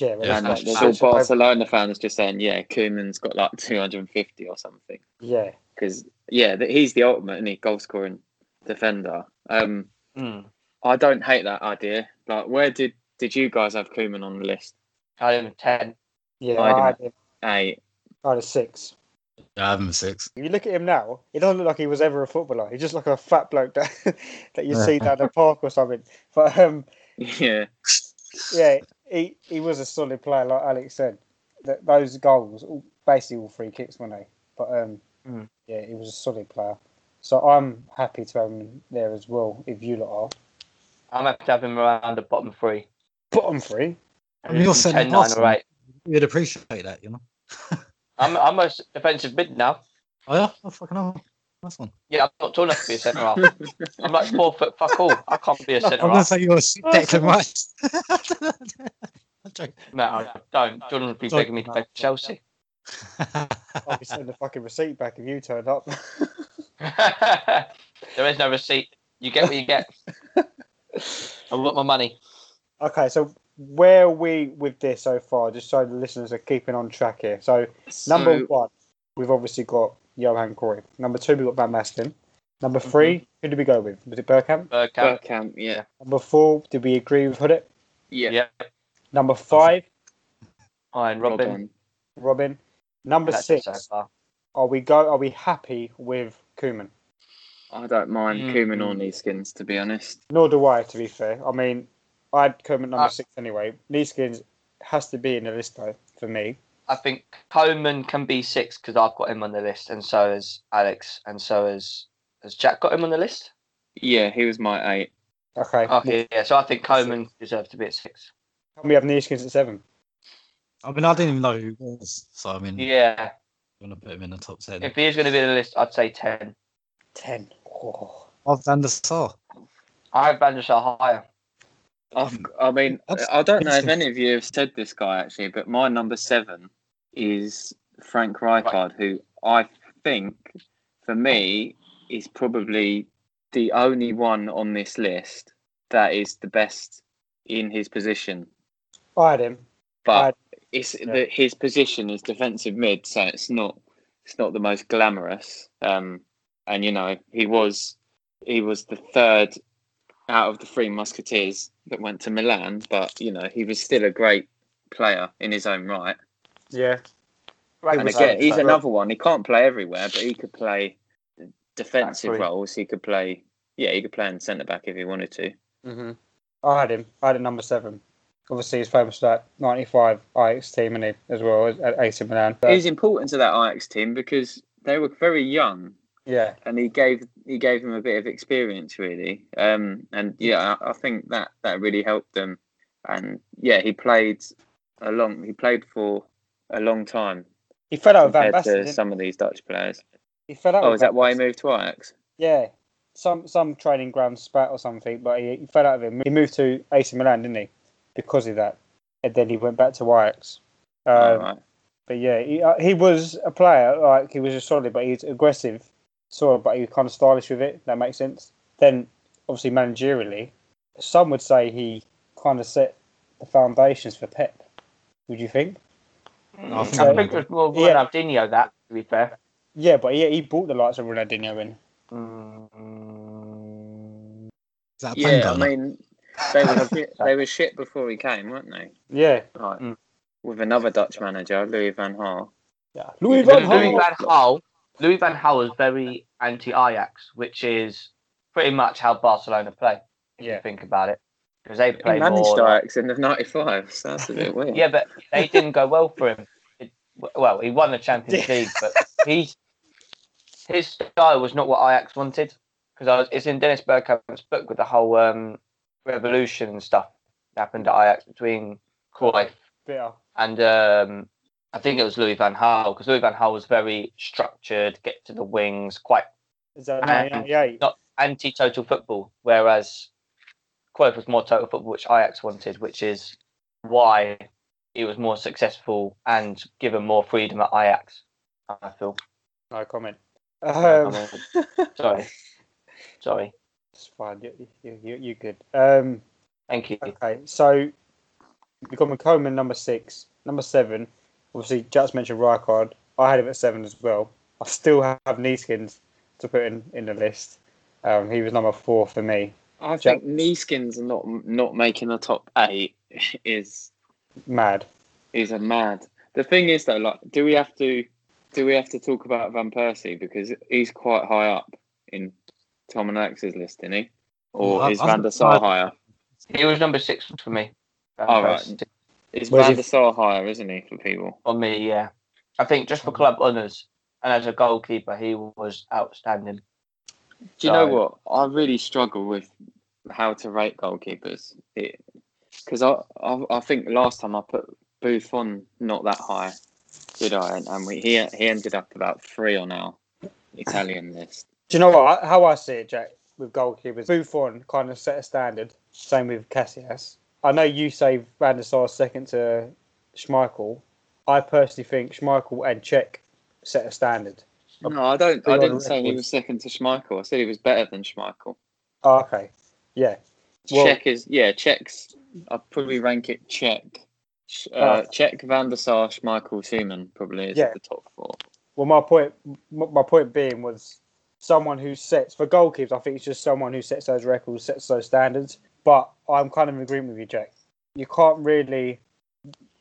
Yeah, Yeah, and like, there's all Barcelona fans just saying, yeah, Koeman's got like 250 or something. Yeah, Because, yeah, he's the ultimate, isn't he, goal scoring defender. Um, Mm. I don't hate that idea. Like, where did, did you guys have Koeman on the list? I had him at ten. yeah. I I had, him, Eight. I had a six. yeah, I have him six. If you look at him now, he doesn't look like he was ever a footballer. He's just like a fat bloke that [LAUGHS] that you see down the park or something. But um, [LAUGHS] Yeah. yeah, he he was a solid player, like Alex said. Th those goals, all, basically all free kicks, weren't they? But um, Mm. yeah, he was a solid player. So I'm happy to have him there as well. If you lot are, I'm happy to have him around the bottom three. Bottom three. I mean, you're setting 10, 9 the or 8. You'd appreciate that, you know. [LAUGHS] I'm, I'm a defensive mid now. Oh yeah, oh fucking hell, nice one. Yeah, I'm not tall enough to be a centre half. I'm like four foot fuck all. I can't be a centre half. I'm gonna half. say you're Declan [LAUGHS] Rice. [LAUGHS] I'm joking. No, I don't. Jordan would be Sorry. begging me to play for Chelsea. I'll be sending the fucking receipt back if you turned up. [LAUGHS] there is no receipt. You get what you get. I want my money. okay, so where are we with this so far? Just so the listeners are keeping on track here. So number So, one, we've obviously got Johan Cruyff. Number two, we've got Van Basten. Number 3 who did we go with? Was it Burkamp? Bergkamp. Bergkamp, yeah. Number four, did we agree with Hoodit? Yeah. Yeah. Number five, Arjen Robben. Robben. Robben. Number That's six, so are we go? Are we happy with Koeman? I don't mind Mm. Koeman or Neeskens, to be honest. Nor do I, to be fair. I mean, I had Koeman number Uh, six anyway. Neeskens has to be in the list though for me. I think Coleman can be six because I've got him on the list, and so has Alex, and so has has Jack got him on the list. Yeah, he was my eight. Okay. Okay, yeah. So I think Coleman deserves to be at six. Can we have Neeskens at seven? I mean, I didn't even know who he was, so I mean, Yeah. I'm gonna put him in the top ten. If he is going to be on the list, I'd say ten. Ten. Oh. Of Van der Sar. I have Van der Sar higher. I've, I mean, That's I don't know if any of you have said this guy actually, but my number seven is Frank Rijkaard, who I think, for me, is probably the only one on this list that is the best in his position. I had him. But it's yeah. the, his position is defensive mid, so it's not it's not the most glamorous. Um, and you know, he was he was the third out of the three musketeers that went to Milan, but you know, he was still a great player in his own right. Yeah. Right, And again, he's so- another one. He can't play everywhere, but he could play defensive Back roles. He could play, yeah, he could play in centre back if he wanted to. hmm I had him. I had him number seven. Obviously, he's famous for that 95 Ajax team, and he as well as at AC Milan. But, He's important to that Ajax team because they were very young yeah. and he gave he gave them a bit of experience really um and yeah I, I think that that really helped them and yeah he played a long he played for a long time He fell out with Van Basten. to some of these Dutch players He fell out oh is that why he moved to Ajax Yeah. Some some training ground spat or something, but he, he fell out of him. He moved to AC Milan, didn't he? Because of that. And then he went back to Ajax. Um, All right. But yeah, he, uh, he was a player, like, he was just solid, but he's aggressive, sort of, but he was kind of stylish with it. That makes sense. Then, obviously, managerially, some would say he kind of set the foundations for Pep. Would you think? I think I Yeah. think it was more Yeah. Ronaldinho that, to be fair. Yeah, but he, he brought the likes of Ronaldinho in. Mm, Is that a yeah pen I mean they were shit, [LAUGHS] they were shit before he came weren't they Yeah. right Mm. with another Dutch manager Louis van Gaal yeah. Louis Louis Van Louis Van Gaal. Louis Van Gaal was very anti-Ajax, which is pretty much how Barcelona play. If Yeah. you think about it, because they he play managed more. Ajax in the 95 so that's a bit [LAUGHS] weird Yeah, but they didn't go well for him. It, well, he won the Champions League, but he's his style was not what Ajax wanted. Because it's in Dennis Bergkamp's book with the whole um, revolution and stuff that happened at Ajax between Cruyff Bitter. and um, I think it was Louis Van Gaal. Because Louis Van Gaal was very structured, get to the wings, quite Is that 1998? not anti-total football, whereas Cruyff was more total football, which Ajax wanted, which is why he was more successful and given more freedom at Ajax. I feel. No comment. I Um, mean, [LAUGHS] sorry, sorry. it's fine. You, you, you, you're good. Um, Thank you. Okay, so we've got McComan number six, number seven. Obviously, Jats mentioned Rijkaard. I had him at seven as well. I still have Neeskens to put in, in the list. Um, he was number four for me. I Jack- think Neeskens not not making the top eight [LAUGHS] is Mad. is a mad. The thing is though, like, do we have to do we have to talk about Van Persie because he's quite high up in Tom and Alex's list, isn't he? Or Well, is I Van der Sar higher? He was number six for me. Oh, right. Is Where's Van he- der Sar higher, isn't he, for people? On me, yeah. I think just for mm. club honours and as a goalkeeper, he was outstanding. Do you know what? I really struggle with how to rate goalkeepers. Because I, I I think last time I put Buffon not that high, did I? And, and we, he he ended up about three on our Italian list. Do you know what? How I see it, Jack, with goalkeepers, Buffon kind of set a standard. Same with Casillas. I know you say Van der Sar second to Schmeichel. I personally think Schmeichel and Cech set a standard. No, I don't. I didn't say he was second to Schmeichel. I said he was better than Schmeichel. Oh, okay. Yeah. Well- Cech is yeah. Cech's. I'd probably rank it Cech. Uh, Oh. Cech, Van der Sar, Schmeichel, Seaman probably is Yeah. the top four. Well, my point, my point being was someone who sets for goalkeepers. I think it's just someone who sets those records, sets those standards. But I'm kind of in agreement with you, Jack. You can't really,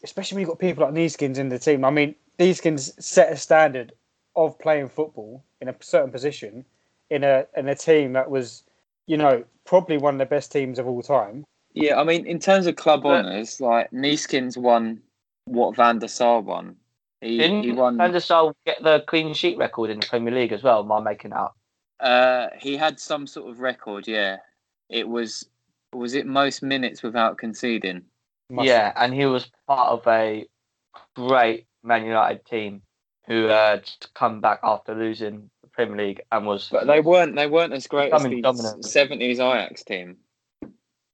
especially when you've got people like Neeskens in the team. I mean, Neeskens set a standard of playing football in a certain position in a in a team that was, you know, probably one of the best teams of all time. Yeah, I mean, in terms of club But- honours, like Neeskens won what Van der Sar won. He, Didn't he won. Van der Sar get the clean sheet record in the Premier League as well? Am I making out? Uh, he had some sort of record. Yeah, it was. Was it most minutes without conceding? Must- Yeah, and he was part of a great Man United team who uh, had to come back after losing the Premier League and was. But they weren't. They weren't as great as the dominant. seventies Ajax team.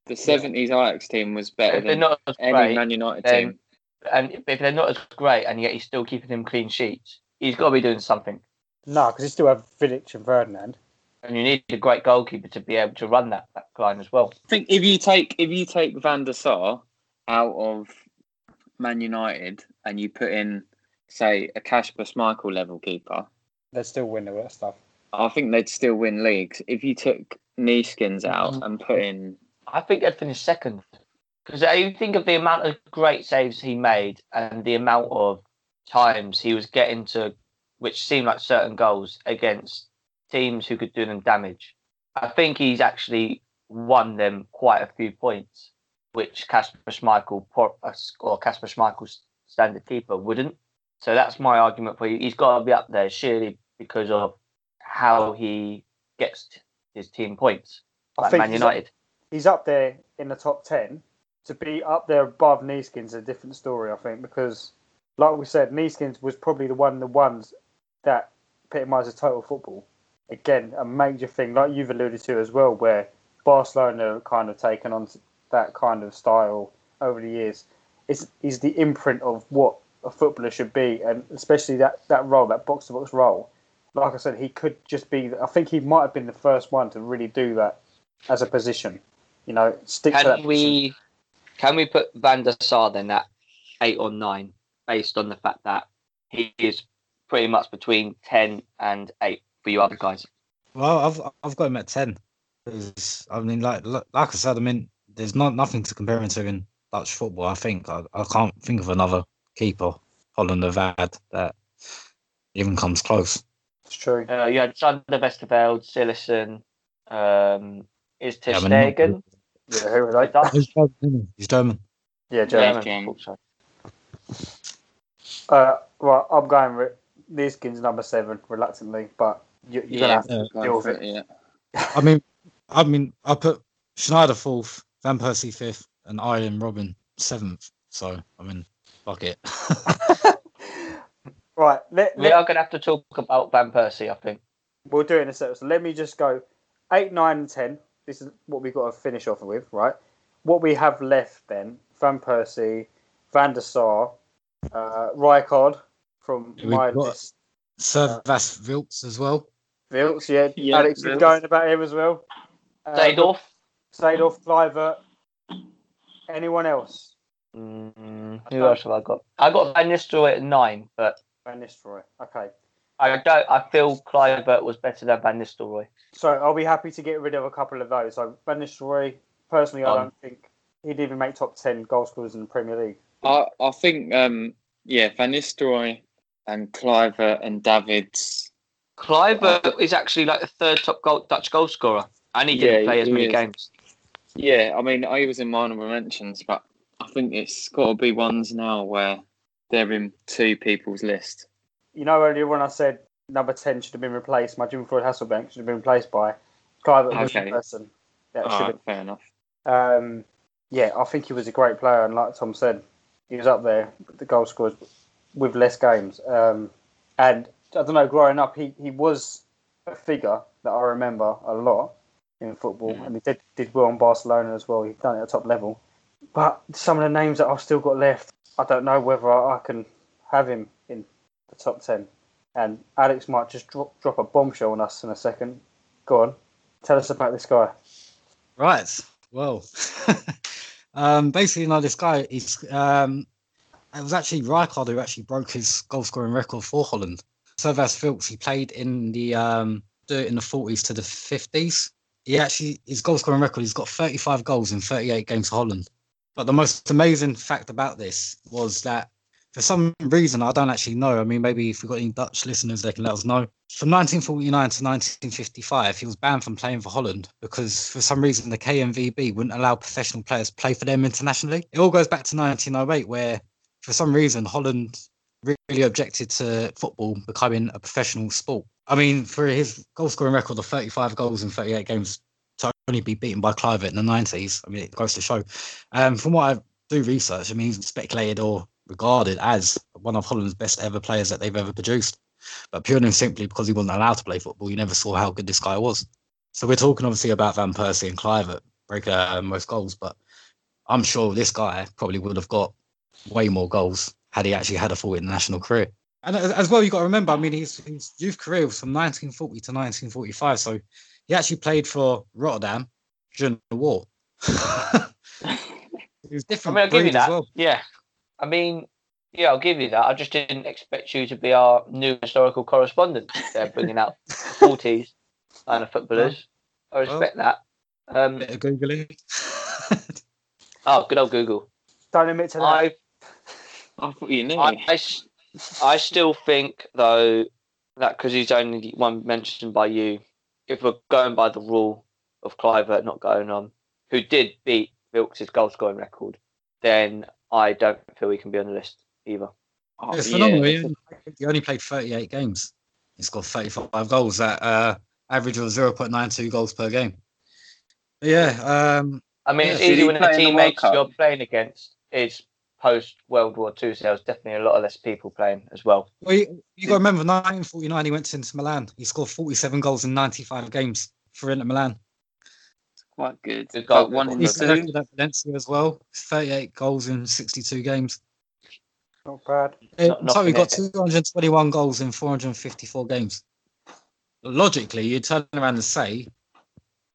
The seventies Ajax team was better if they're than not as any great, Man United then- team. and if they're not as great, and yet he's still keeping him clean sheets, he's got to be doing something. No, because you still have Vidic and Ferdinand. And you need a great goalkeeper to be able to run that, that line as well. I think if you take if you take Van der Sar out of Man United and you put in, say, a Kasper Schmeichel level keeper, they'd still win the that stuff. I think they'd still win leagues. If you took Neeskens out mm-hmm. and put in, I think they'd finish second. Because uh, you think of the amount of great saves he made and the amount of times he was getting to, which seemed like certain goals against teams who could do them damage. I think he's actually won them quite a few points, which Kasper Schmeichel uh, or Kasper Schmeichel's standard keeper wouldn't. So that's my argument for you. He's got to be up there surely because of how he gets his team points. I Like think Man he's- United. he's up there in the top 10. To be up there above Neeskens is a different story, I think, because, like we said, Neeskens was probably the one the ones that epitomises total football. Again, a major thing, like you've alluded to as well, where Barcelona kind of taken on that kind of style over the years. It's, is the imprint of what a footballer should be, and especially that, that role, that box to box role. Like I said, he could just be, I think he might have been the first one to really do that as a position. You know, stick to that Can position. we can we put Van der Sar then at eight or nine based on the fact that he is pretty much between ten and eight for you other guys? Well, I've I've got him at ten. 'Cause, I mean, like like like I said, I mean, there's not nothing to compare him to in Dutch football. I think I, I can't think of another keeper Holland have had that even comes close. It's true. Uh, you had Sander Westerveld, Cillessen, um, is Ter Yeah, but not- Stegen. Yeah, who are they? Dutch? He's German. isn't he? He's German. Yeah, German. German. German. Uh, right, I'm going with Neeskens number seven, reluctantly, but you, you're gonna have to Yeah. deal with it. yeah. I mean, I mean, I put Schneider fourth, Van Persie fifth, and Arjen Robben seventh. So I mean, fuck it. [LAUGHS] right, let, We let, are going to have to talk about Van Persie, I think. we'll do it in a second. So let me just go eight, nine, and ten. This is what we've got to finish off with, right? What we have left then: Van Persie, Van der Sar, uh, Rijkaard from We've my got- list. Servaas Vilks as well. Vilks, yeah, Yeah, Alex is Vilks. going about him as well. Uh, Seedorf. Seedorf, Kluivert. Anyone else? Mm, who else have I got? I got Van Nistelrooy at nine, but Van Nistelrooy. Okay. I don't. I feel Kluivert was better than Van Nistelrooy. So I'll be happy to get rid of a couple of those. So Van Nistelrooy, personally, I Um, don't think he'd even make top ten goal scorers in the Premier League. I I think um yeah Van Nistelrooy and Kluivert and Davids. Kluivert is actually like the third top goal, Dutch goal scorer, and he Yeah, didn't play as many is. games. Yeah, I mean I was in my honourable mentions, but I think it's got to be ones now where they're in two people's list. You know, earlier when I said number ten should have been replaced, my Jim Floyd Hasselbaink should have been replaced by Clive Okay. person. that should right, fair enough. Um, yeah, I think he was a great player, and like Tom said, he was up there the goal scorers with less games. Um, and I don't know, growing up, he, he was a figure that I remember a lot in football, Mm. and he did, did well in Barcelona as well. He's done it at the top level. But some of the names that I've still got left, I don't know whether I can have him in the top 10. And Alex might just drop, drop a bombshell on us in a second. Go on, tell us about this guy. Right. Well, [LAUGHS] um, basically, now this guy is. Um, it was actually Rijkaard who actually broke his goal scoring record for Holland. Servaas Vilks, he played in the um, in the 40s to the 50s. He actually his goal scoring record. He's got 35 goals in 38 games for Holland. But the most amazing fact about this was that for some reason I don't actually know. I mean, maybe if we've got any Dutch listeners, they can let us know. From 1949 to 1955, he was banned from playing for Holland because for some reason the KNVB wouldn't allow professional players play for them internationally. It all goes back to 1908, where for some reason Holland really objected to football becoming a professional sport. I mean, for his goal scoring record of 35 goals in 38 games to only be beaten by Clive in the 90s, I mean, it goes to show. Um, from what I do research, I mean, he's speculated or regarded as one of Holland's best ever players that they've ever produced. But purely and simply because he wasn't allowed to play football, you never saw how good this guy was. So we're talking obviously about Van Persie and Clive at breaking uh, most goals, but I'm sure this guy probably would have got way more goals had he actually had a full international career. And as as well, you've got to remember, I mean, his, his youth career was from 1940 to 1945, so he actually played for Rotterdam during the war. [LAUGHS] he was I different. mean, I'll give you that. well. Yeah. I mean, yeah, I'll give you that. I just didn't expect you to be our new historical correspondent. They're bringing out 40s and footballers. I respect that. Um, Bit of googling. [LAUGHS] oh, good old Google. Don't admit to that. I, [LAUGHS] I thought you knew. I, I s- I still think, though, that because he's only one mentioned by you, if we're going by the rule of Kluivert not going on, who did beat Wilkes' goal scoring record, then I don't feel he can be on the list either. Oh, it's yeah. phenomenal. He only, played, he only played 38 games. He scored 35 goals at uh, average of 0.92 goals per game. But yeah, um, I mean, Yeah, it's easy when the play in teammates you're playing against is post World War Two, so there was definitely a lot of less people playing as well. well, you, you got to remember 1949, he went to Inter Milan. He scored 47 goals in 95 games for Inter Milan. quite good. Good goal. But one in He Good two. selected Valencia as well. 38 goals in 62 games. Not bad. Eh, Not- so he knocking got 221 goals in 454 games. Logically, you'd turn around and say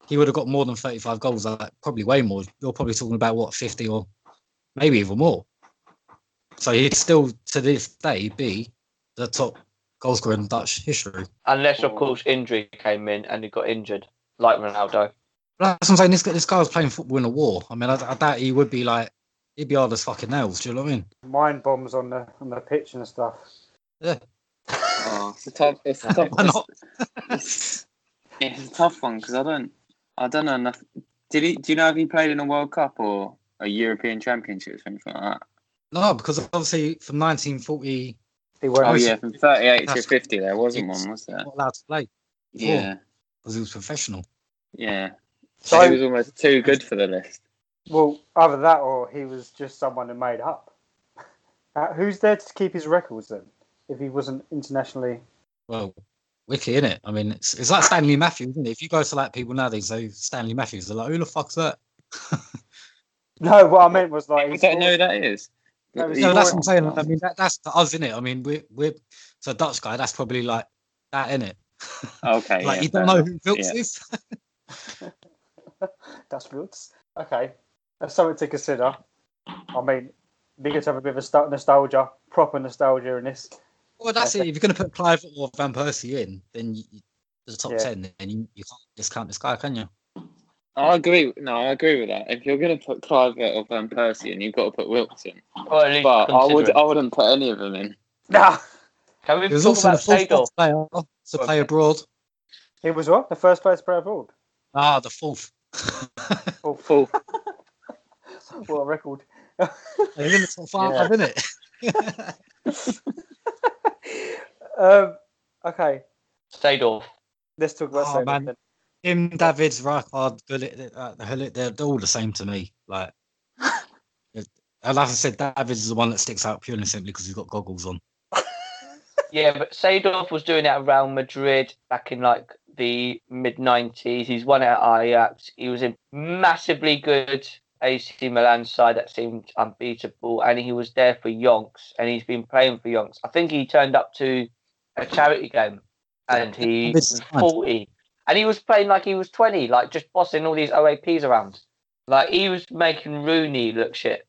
he would have got more than 35 goals, like probably way more. You're probably talking about what 50 or maybe even more. So he'd still to this day be the top goalscorer in Dutch history. Unless, of course, injury came in and he got injured, like Ronaldo. That's what I'm saying. This guy, this guy was playing football in a war. I mean, I, I doubt he would be like he'd be hard as fucking nails. Do you know what I mean? Mind bombs on the on the pitch and stuff. Yeah. Oh, it's a tough. It's a [LAUGHS] tough. Why? It's, it's a tough one because I don't. I don't know enough. Did he? Do you know if he played in a World Cup or a European Championships or anything like that? No, because obviously from 1940, He won't. Oh yeah, from thirty-eight to fifty, there wasn't one, was there? not allowed to play Yeah, because he was professional. yeah. So- So he was almost too good for the list. Well, either that or he was just someone who made up. [LAUGHS] Uh, who's there to keep his records then? If he wasn't internationally. Well, wiki in it. I mean, it's, it's like Stanley Matthews, isn't it? If you go to like people nowadays, say Stanley Matthews, they're like, "Who the fuck's that?" [LAUGHS] No, what I meant was like. I don't know who that is. No, No, that's what I'm saying. I mean, that, that's to us, in it. I mean, we're we're so Dutch guy. That's probably like that, in it. [LAUGHS] Okay, like yeah, you don't know who Vilks Yeah. is. [LAUGHS] [LAUGHS] That's Wilkes. Okay, that's something to consider. I mean, be good to have a bit of nostalgia, proper nostalgia in this. Well, that's it. If you're going to put Clive or Van Persie in, then you, the top Yeah. ten, then you, you can't discount this guy, can you? I agree. No, I agree with that. If you're going to put Clive or Van Persie in, you've got to put Wilkes in. At least But I would, I wouldn't put any of them in. Nah, Can we He was talk also the about fourth player to play abroad. he was what? The first player to play abroad. Ah, the fourth. Oh, Full. [LAUGHS] what a record. [LAUGHS] He's in the top five, Yeah. isn't it? [LAUGHS] um, okay, Seedorf. let's talk about Oh, Seedorf man. then. Him, Davids, Rijkaard, Gullit, uh, Hullet, they're, they're all the same to me. Like, [LAUGHS] and like I said, Davids is the one that sticks out purely and simply because he's got goggles on. [LAUGHS] Yeah, but Seedorf was doing it at Real Madrid back in like the mid '90s. He's won at Ajax. He was in massively good AC Milan side that seemed unbeatable, and he was there for Yonks, and he's been playing for Yonks. I think he turned up to a charity game, and he was 40, and he was playing like he was 20, like just bossing all these OAPs around. Like he was making Rooney look shit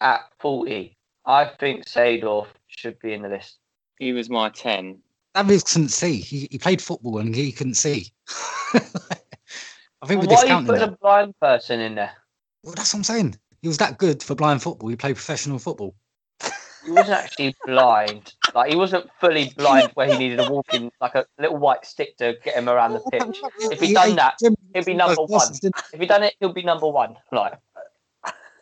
at 40. I think Seedorf should be in the list. He was my ten. Davids couldn't see. He, he played football and he couldn't see. [LAUGHS] I think we're Why are you put that. a blind person in there? Well, that's what I'm saying. He was that good for blind football. He played professional football. He wasn't actually blind. Like he wasn't fully blind where he needed a walking like a little white stick to get him around the pitch. If he'd done that, he'd be number one. If he'd done it, he'll be number one. Like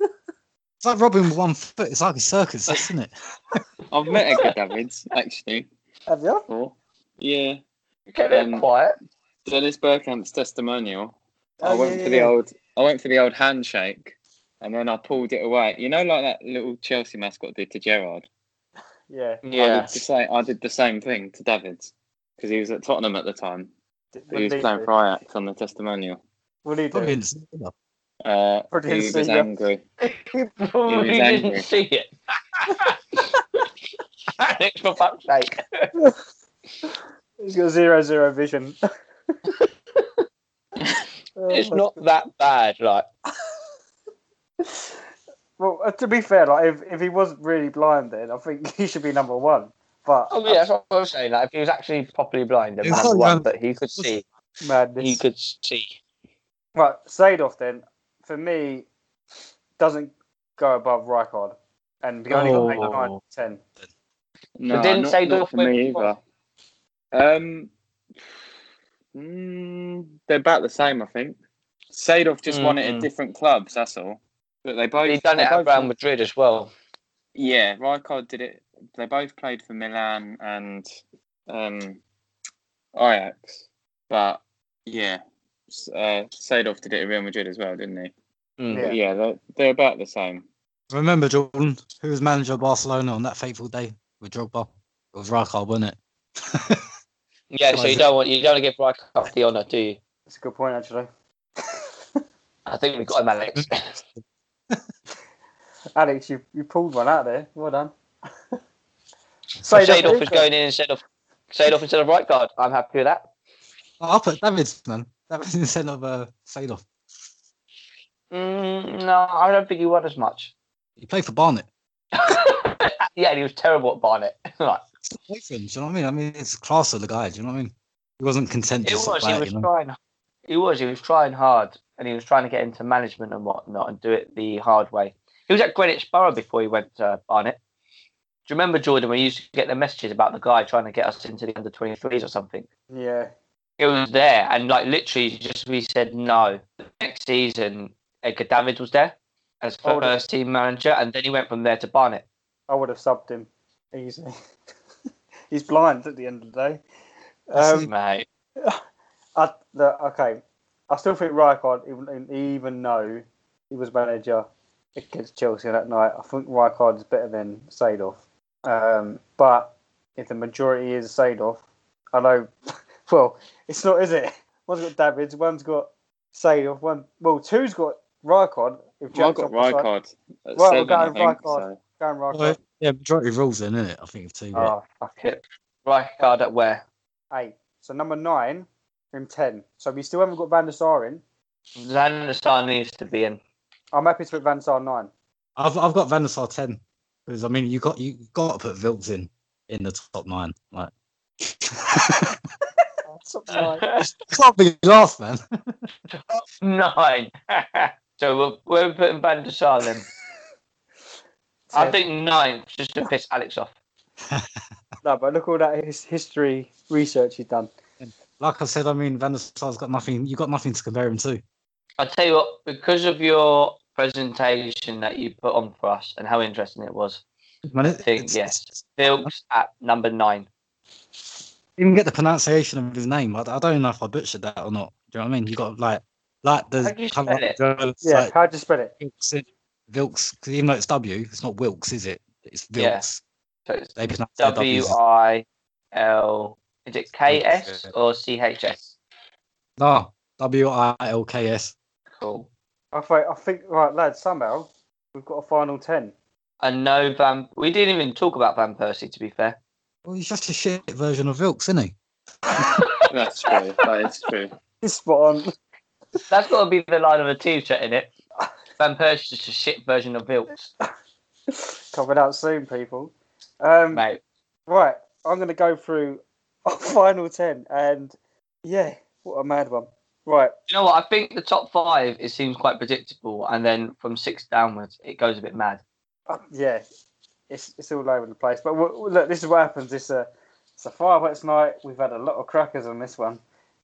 It's like robbing with one foot. It's like a circus, isn't it? I've met Edgar Davids actually Have you? before. Yeah. get it Um, quiet. Dennis Bergkamp's testimonial. I Oh, went yeah, for the yeah. old. I went for the old handshake, and then I pulled it away. You know, like that little Chelsea mascot did to Gerard. Yeah. I Yeah. did the same. I did the same thing to Davids because he was at Tottenham at the time. What He was playing do? for Ajax on the testimonial. What did he Probably do? didn't see it. Uh, Probably he didn't was see ya. angry. [LAUGHS] Probably was angry. didn't see it. [LAUGHS] Alex, for fuck's sake. He's got zero zero vision. [LAUGHS] It's not that bad. Like [SIGHS] Well, uh, to be fair, like if, if he wasn't really blind, then I think [LAUGHS] he should be number one. But oh yeah, that's what I was saying. Like if he was actually properly blind, then He number one, on- but he could see. madness. He could see. Right, Seedorf then for me doesn't go above Rijkaard, and he only got eight, nine, Oh. ten. No, didn't not, Seedorf not for me either. Um, mm, they're about the same, I think. Seedorf just won it Mm. at different clubs. That's all. But they both. He done it at Real Madrid as well. Yeah, Rijkaard did it. They both played for Milan and um, Ajax. But yeah, S- uh, Seedorf did it at Real Madrid as well, didn't he? Mm. Yeah. Yeah, they're, they're about the same. Remember, Jordan, who was manager of Barcelona on that fateful day with Drogba? It was Rijkaard, wasn't it? [LAUGHS] Yeah, so you don't want you don't want to give Rijkaard the honour, do you? That's a good point, actually. I think we got him, Alex. [LAUGHS] [LAUGHS] Alex, you, you pulled one out there. Well done. so Sadov Seedorf is is going in instead of Seedorf instead of Rijkaard. I'm happy with that. Oh, I'll put Davids, man. Davids instead of uh, Seedorf. Mm, no, I don't think he won as much. He played for Barnet. [LAUGHS] yeah, and he was terrible at Barnet. Right. Play for do you know what I mean? I mean, it's class of the guy. Do you know what I mean? He wasn't content It to sit was. He back, was you know? trying. He was. He was trying hard, and he was trying to get into management and whatnot, and do it the hard way. He was at Greenwich Borough before he went to Barnet. Do you remember Jordan? We used to get the messages about the guy trying to get us into the under twenty threes or something. Yeah. It was there, and like literally, just we said no. The next season, Edgar David was there as first team manager, and then he went from there to Barnet. I would have subbed him easily. [LAUGHS] He's blind at the end of the day. Um, Mate, [LAUGHS] I, the, okay, I still think Rijkaard, even even though he was manager against Chelsea that night, I think Rijkaard is better than Seedorf. Um, but if the majority is Seedorf, I know. [LAUGHS] Well, it's not, is it? One's got Davids, one's got Seedorf, one. Well, two's got Rijkaard. If Well, I've got on. Rijkaard Right, at we're seven, I going think. Rijkaard. So. Going Rijkaard. Well, yeah, majority rules then, isn't it? I think of two. oh fuck it. Rijkaard at where? Eight. So number nine, him ten. So we still haven't got Van der Sar in. Van der Sar needs to be in. I'm happy to put Van der Sar nine. I've I've got Van der Sar ten because I mean you got you got to put Vilks in in the top nine. Like [LAUGHS] Something like [LAUGHS] can't be last, man. Nine. [LAUGHS] so we're, we're putting Van der Sar then. I think nine, just to piss Alex off. No, but look all that his history research he's done. Like I said, I mean Van der Sar's got nothing. You got nothing to compare him to. I'll tell you what, because of your presentation that you put on for us and how interesting it was, Man, it, think it's- yes. it's- Vilks at number nine. even get the pronunciation of his name. I, I don't know if I butchered that or not. Do you know what I mean? You got like like the How do you spell like it? the- Yeah, like how'd you spell it? Wilkes, Wilkes, because even though it's W, it's not Wilkes, is it? It's Yeah. Wilkes. So it's They pronounce their W Ws. I L. Is it K S or C H S? No, W I L K S. Cool. I think, I think, right, lads, somehow we've got a final 10. And no Van. We didn't even talk about Van Persie, to be fair. Well, he's just a shit version of Wilkes, isn't he? [LAUGHS] That's true. That is true. It's spot on. That's got to be the line of a team chat in it. Van Persie's just a shit version of Wilkes, [LAUGHS] Coming out soon, people. Um, mate. right, I'm going to go through our [LAUGHS] final 10. And yeah, what a mad one. Right, You know what? I think the top five it seems quite predictable, and then from six downwards it goes a bit mad. uh, yeah, it's, it's all over the place. But w- w- look, this is what happens. It's a, it's a fireworks night. We've had a lot of crackers on this one.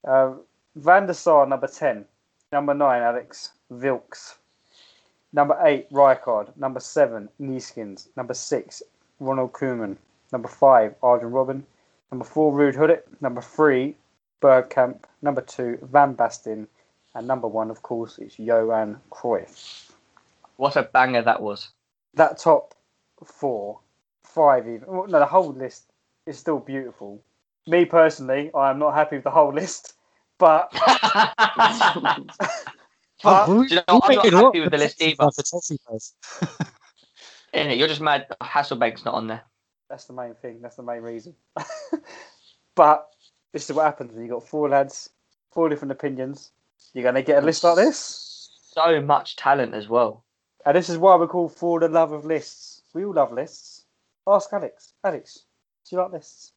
Um, Van der Sar, number 10. Number 9, Alex Vilks. Number 8, Rijkaard. Number 7, Neeskens. Number 6, Ronald Koeman. Number 5, Arjen Robben. Number 4, Ruud Hullet. Number 3, Bergkamp. Number 2, Van Basten. And number 1, of course, is Johan Cruyff. What a banger that was. That top four, five even, well, no, the whole list is still beautiful. Me personally, I am not happy with the whole list, but [LAUGHS] But- Do you know, I'm not happy with the list either. [LAUGHS] Isn't it? You're just mad Hasselbaink's not on there. That's the main thing. That's the main reason. [LAUGHS] but this is what happens when you got four lads, four different opinions. You're gonna get a list like this, So much talent as well. and this is why we're called for the love of lists. We all love lists. Ask Alex. Alex, do you like lists?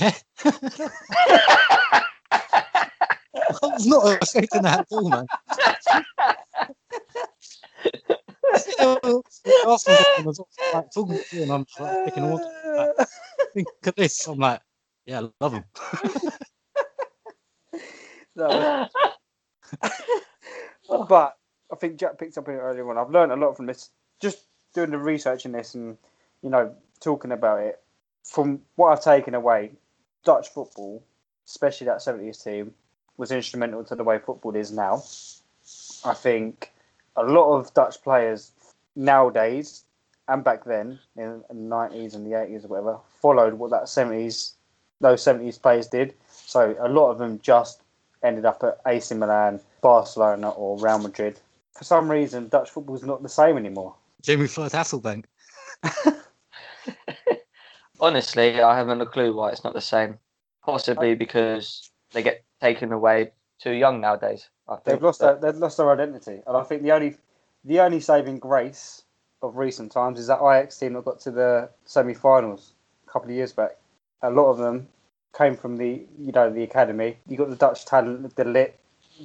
Yeah. [LAUGHS] I was not expecting that at all, man. [LAUGHS] [LAUGHS] Was like talking to you and I'm like thinking, what think of this? I'm like, yeah, I love him. No, [LAUGHS] [LAUGHS] but I think Jack picked up on it earlier on. I've learned a lot from this, just doing the research in this and you know talking about it. From what I've taken away, Dutch football, especially that seventies team, was instrumental to the way football is now. I think a lot of Dutch players nowadays and back then in the nineties and the eighties or whatever followed what that seventies those seventies players did. So a lot of them just ended up at AC Milan, Barcelona, or Real Madrid. For some reason, Dutch football's not the same anymore. Jimmy Floyd Hasselbaink. [LAUGHS] Honestly, I haven't a clue why it's not the same. Possibly uh, because they get taken away too young nowadays. I They've lost that- their, they've lost their identity, and I think the only the only saving grace of recent times is that Ajax team that got to the semi-finals a couple of years back. A lot of them came from the you know the academy. You got the Dutch talent, De Ligt,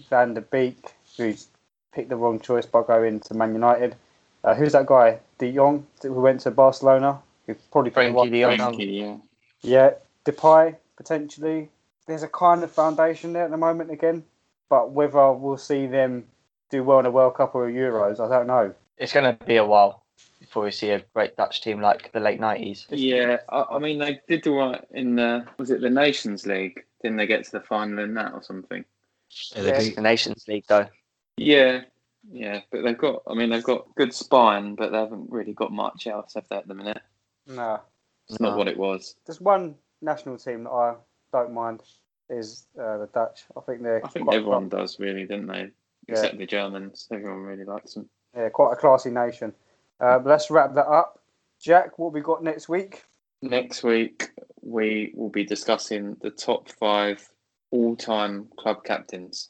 Van der Beek, who's picked the wrong choice by going to Man United. Uh, who's that guy? De Jong, who went to Barcelona. Who probably the Frenkie de Jong. Frankie, yeah. Yeah, Depay potentially. There's a kind of foundation there at the moment again, but whether we'll see them do well in a World Cup or a Euros, I don't know. It's going to be a while before we see a great Dutch team like the late nineties. Yeah, I, I mean they did all right in the was it the Nations League? Didn't they get to the final in that or something? Yeah, Yeah. The Nations League, though. Yeah, yeah, but they've got. I mean, they've got good spine, but they haven't really got much else have they at the minute. No, It's No. not what it was. there's one national team that I don't mind is uh, the Dutch. I think they're I think quite, everyone does really, didn't they? Yeah. Except the Germans. Everyone really likes them. yeah, quite a classy nation. Uh, let's wrap that up. Jack, what we got next week? Next week we will be discussing the top five all-time club captains.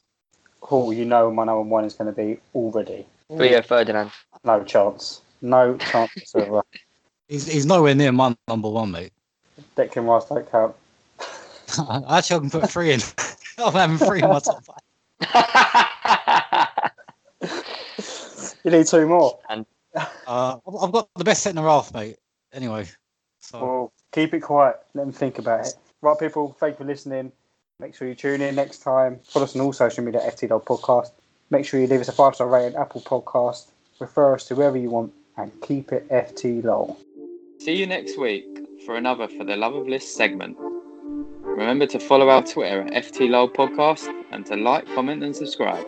Oh, you know my number one is going to be already. Rio Ferdinand. No chance. No chance [LAUGHS] whatsoever. He's, he's nowhere near my number one, mate. Declan Rice don't count. Actually, I can put three in. I'm having three in my top five. You need two more. Uh, I've- I've got the best centre half, mate. Anyway, so Well, keep it quiet. Let them think about it. Right, people, thank you for listening. Make sure you tune in next time. Follow us on all social media at FTDog Podcast. Make sure you leave us a five star rating Apple Podcast. Refer us to wherever you want and keep it FT low. See you next week for another For the Love of List segment. Remember to follow our Twitter at FT Lol Podcast and to like, comment, and subscribe.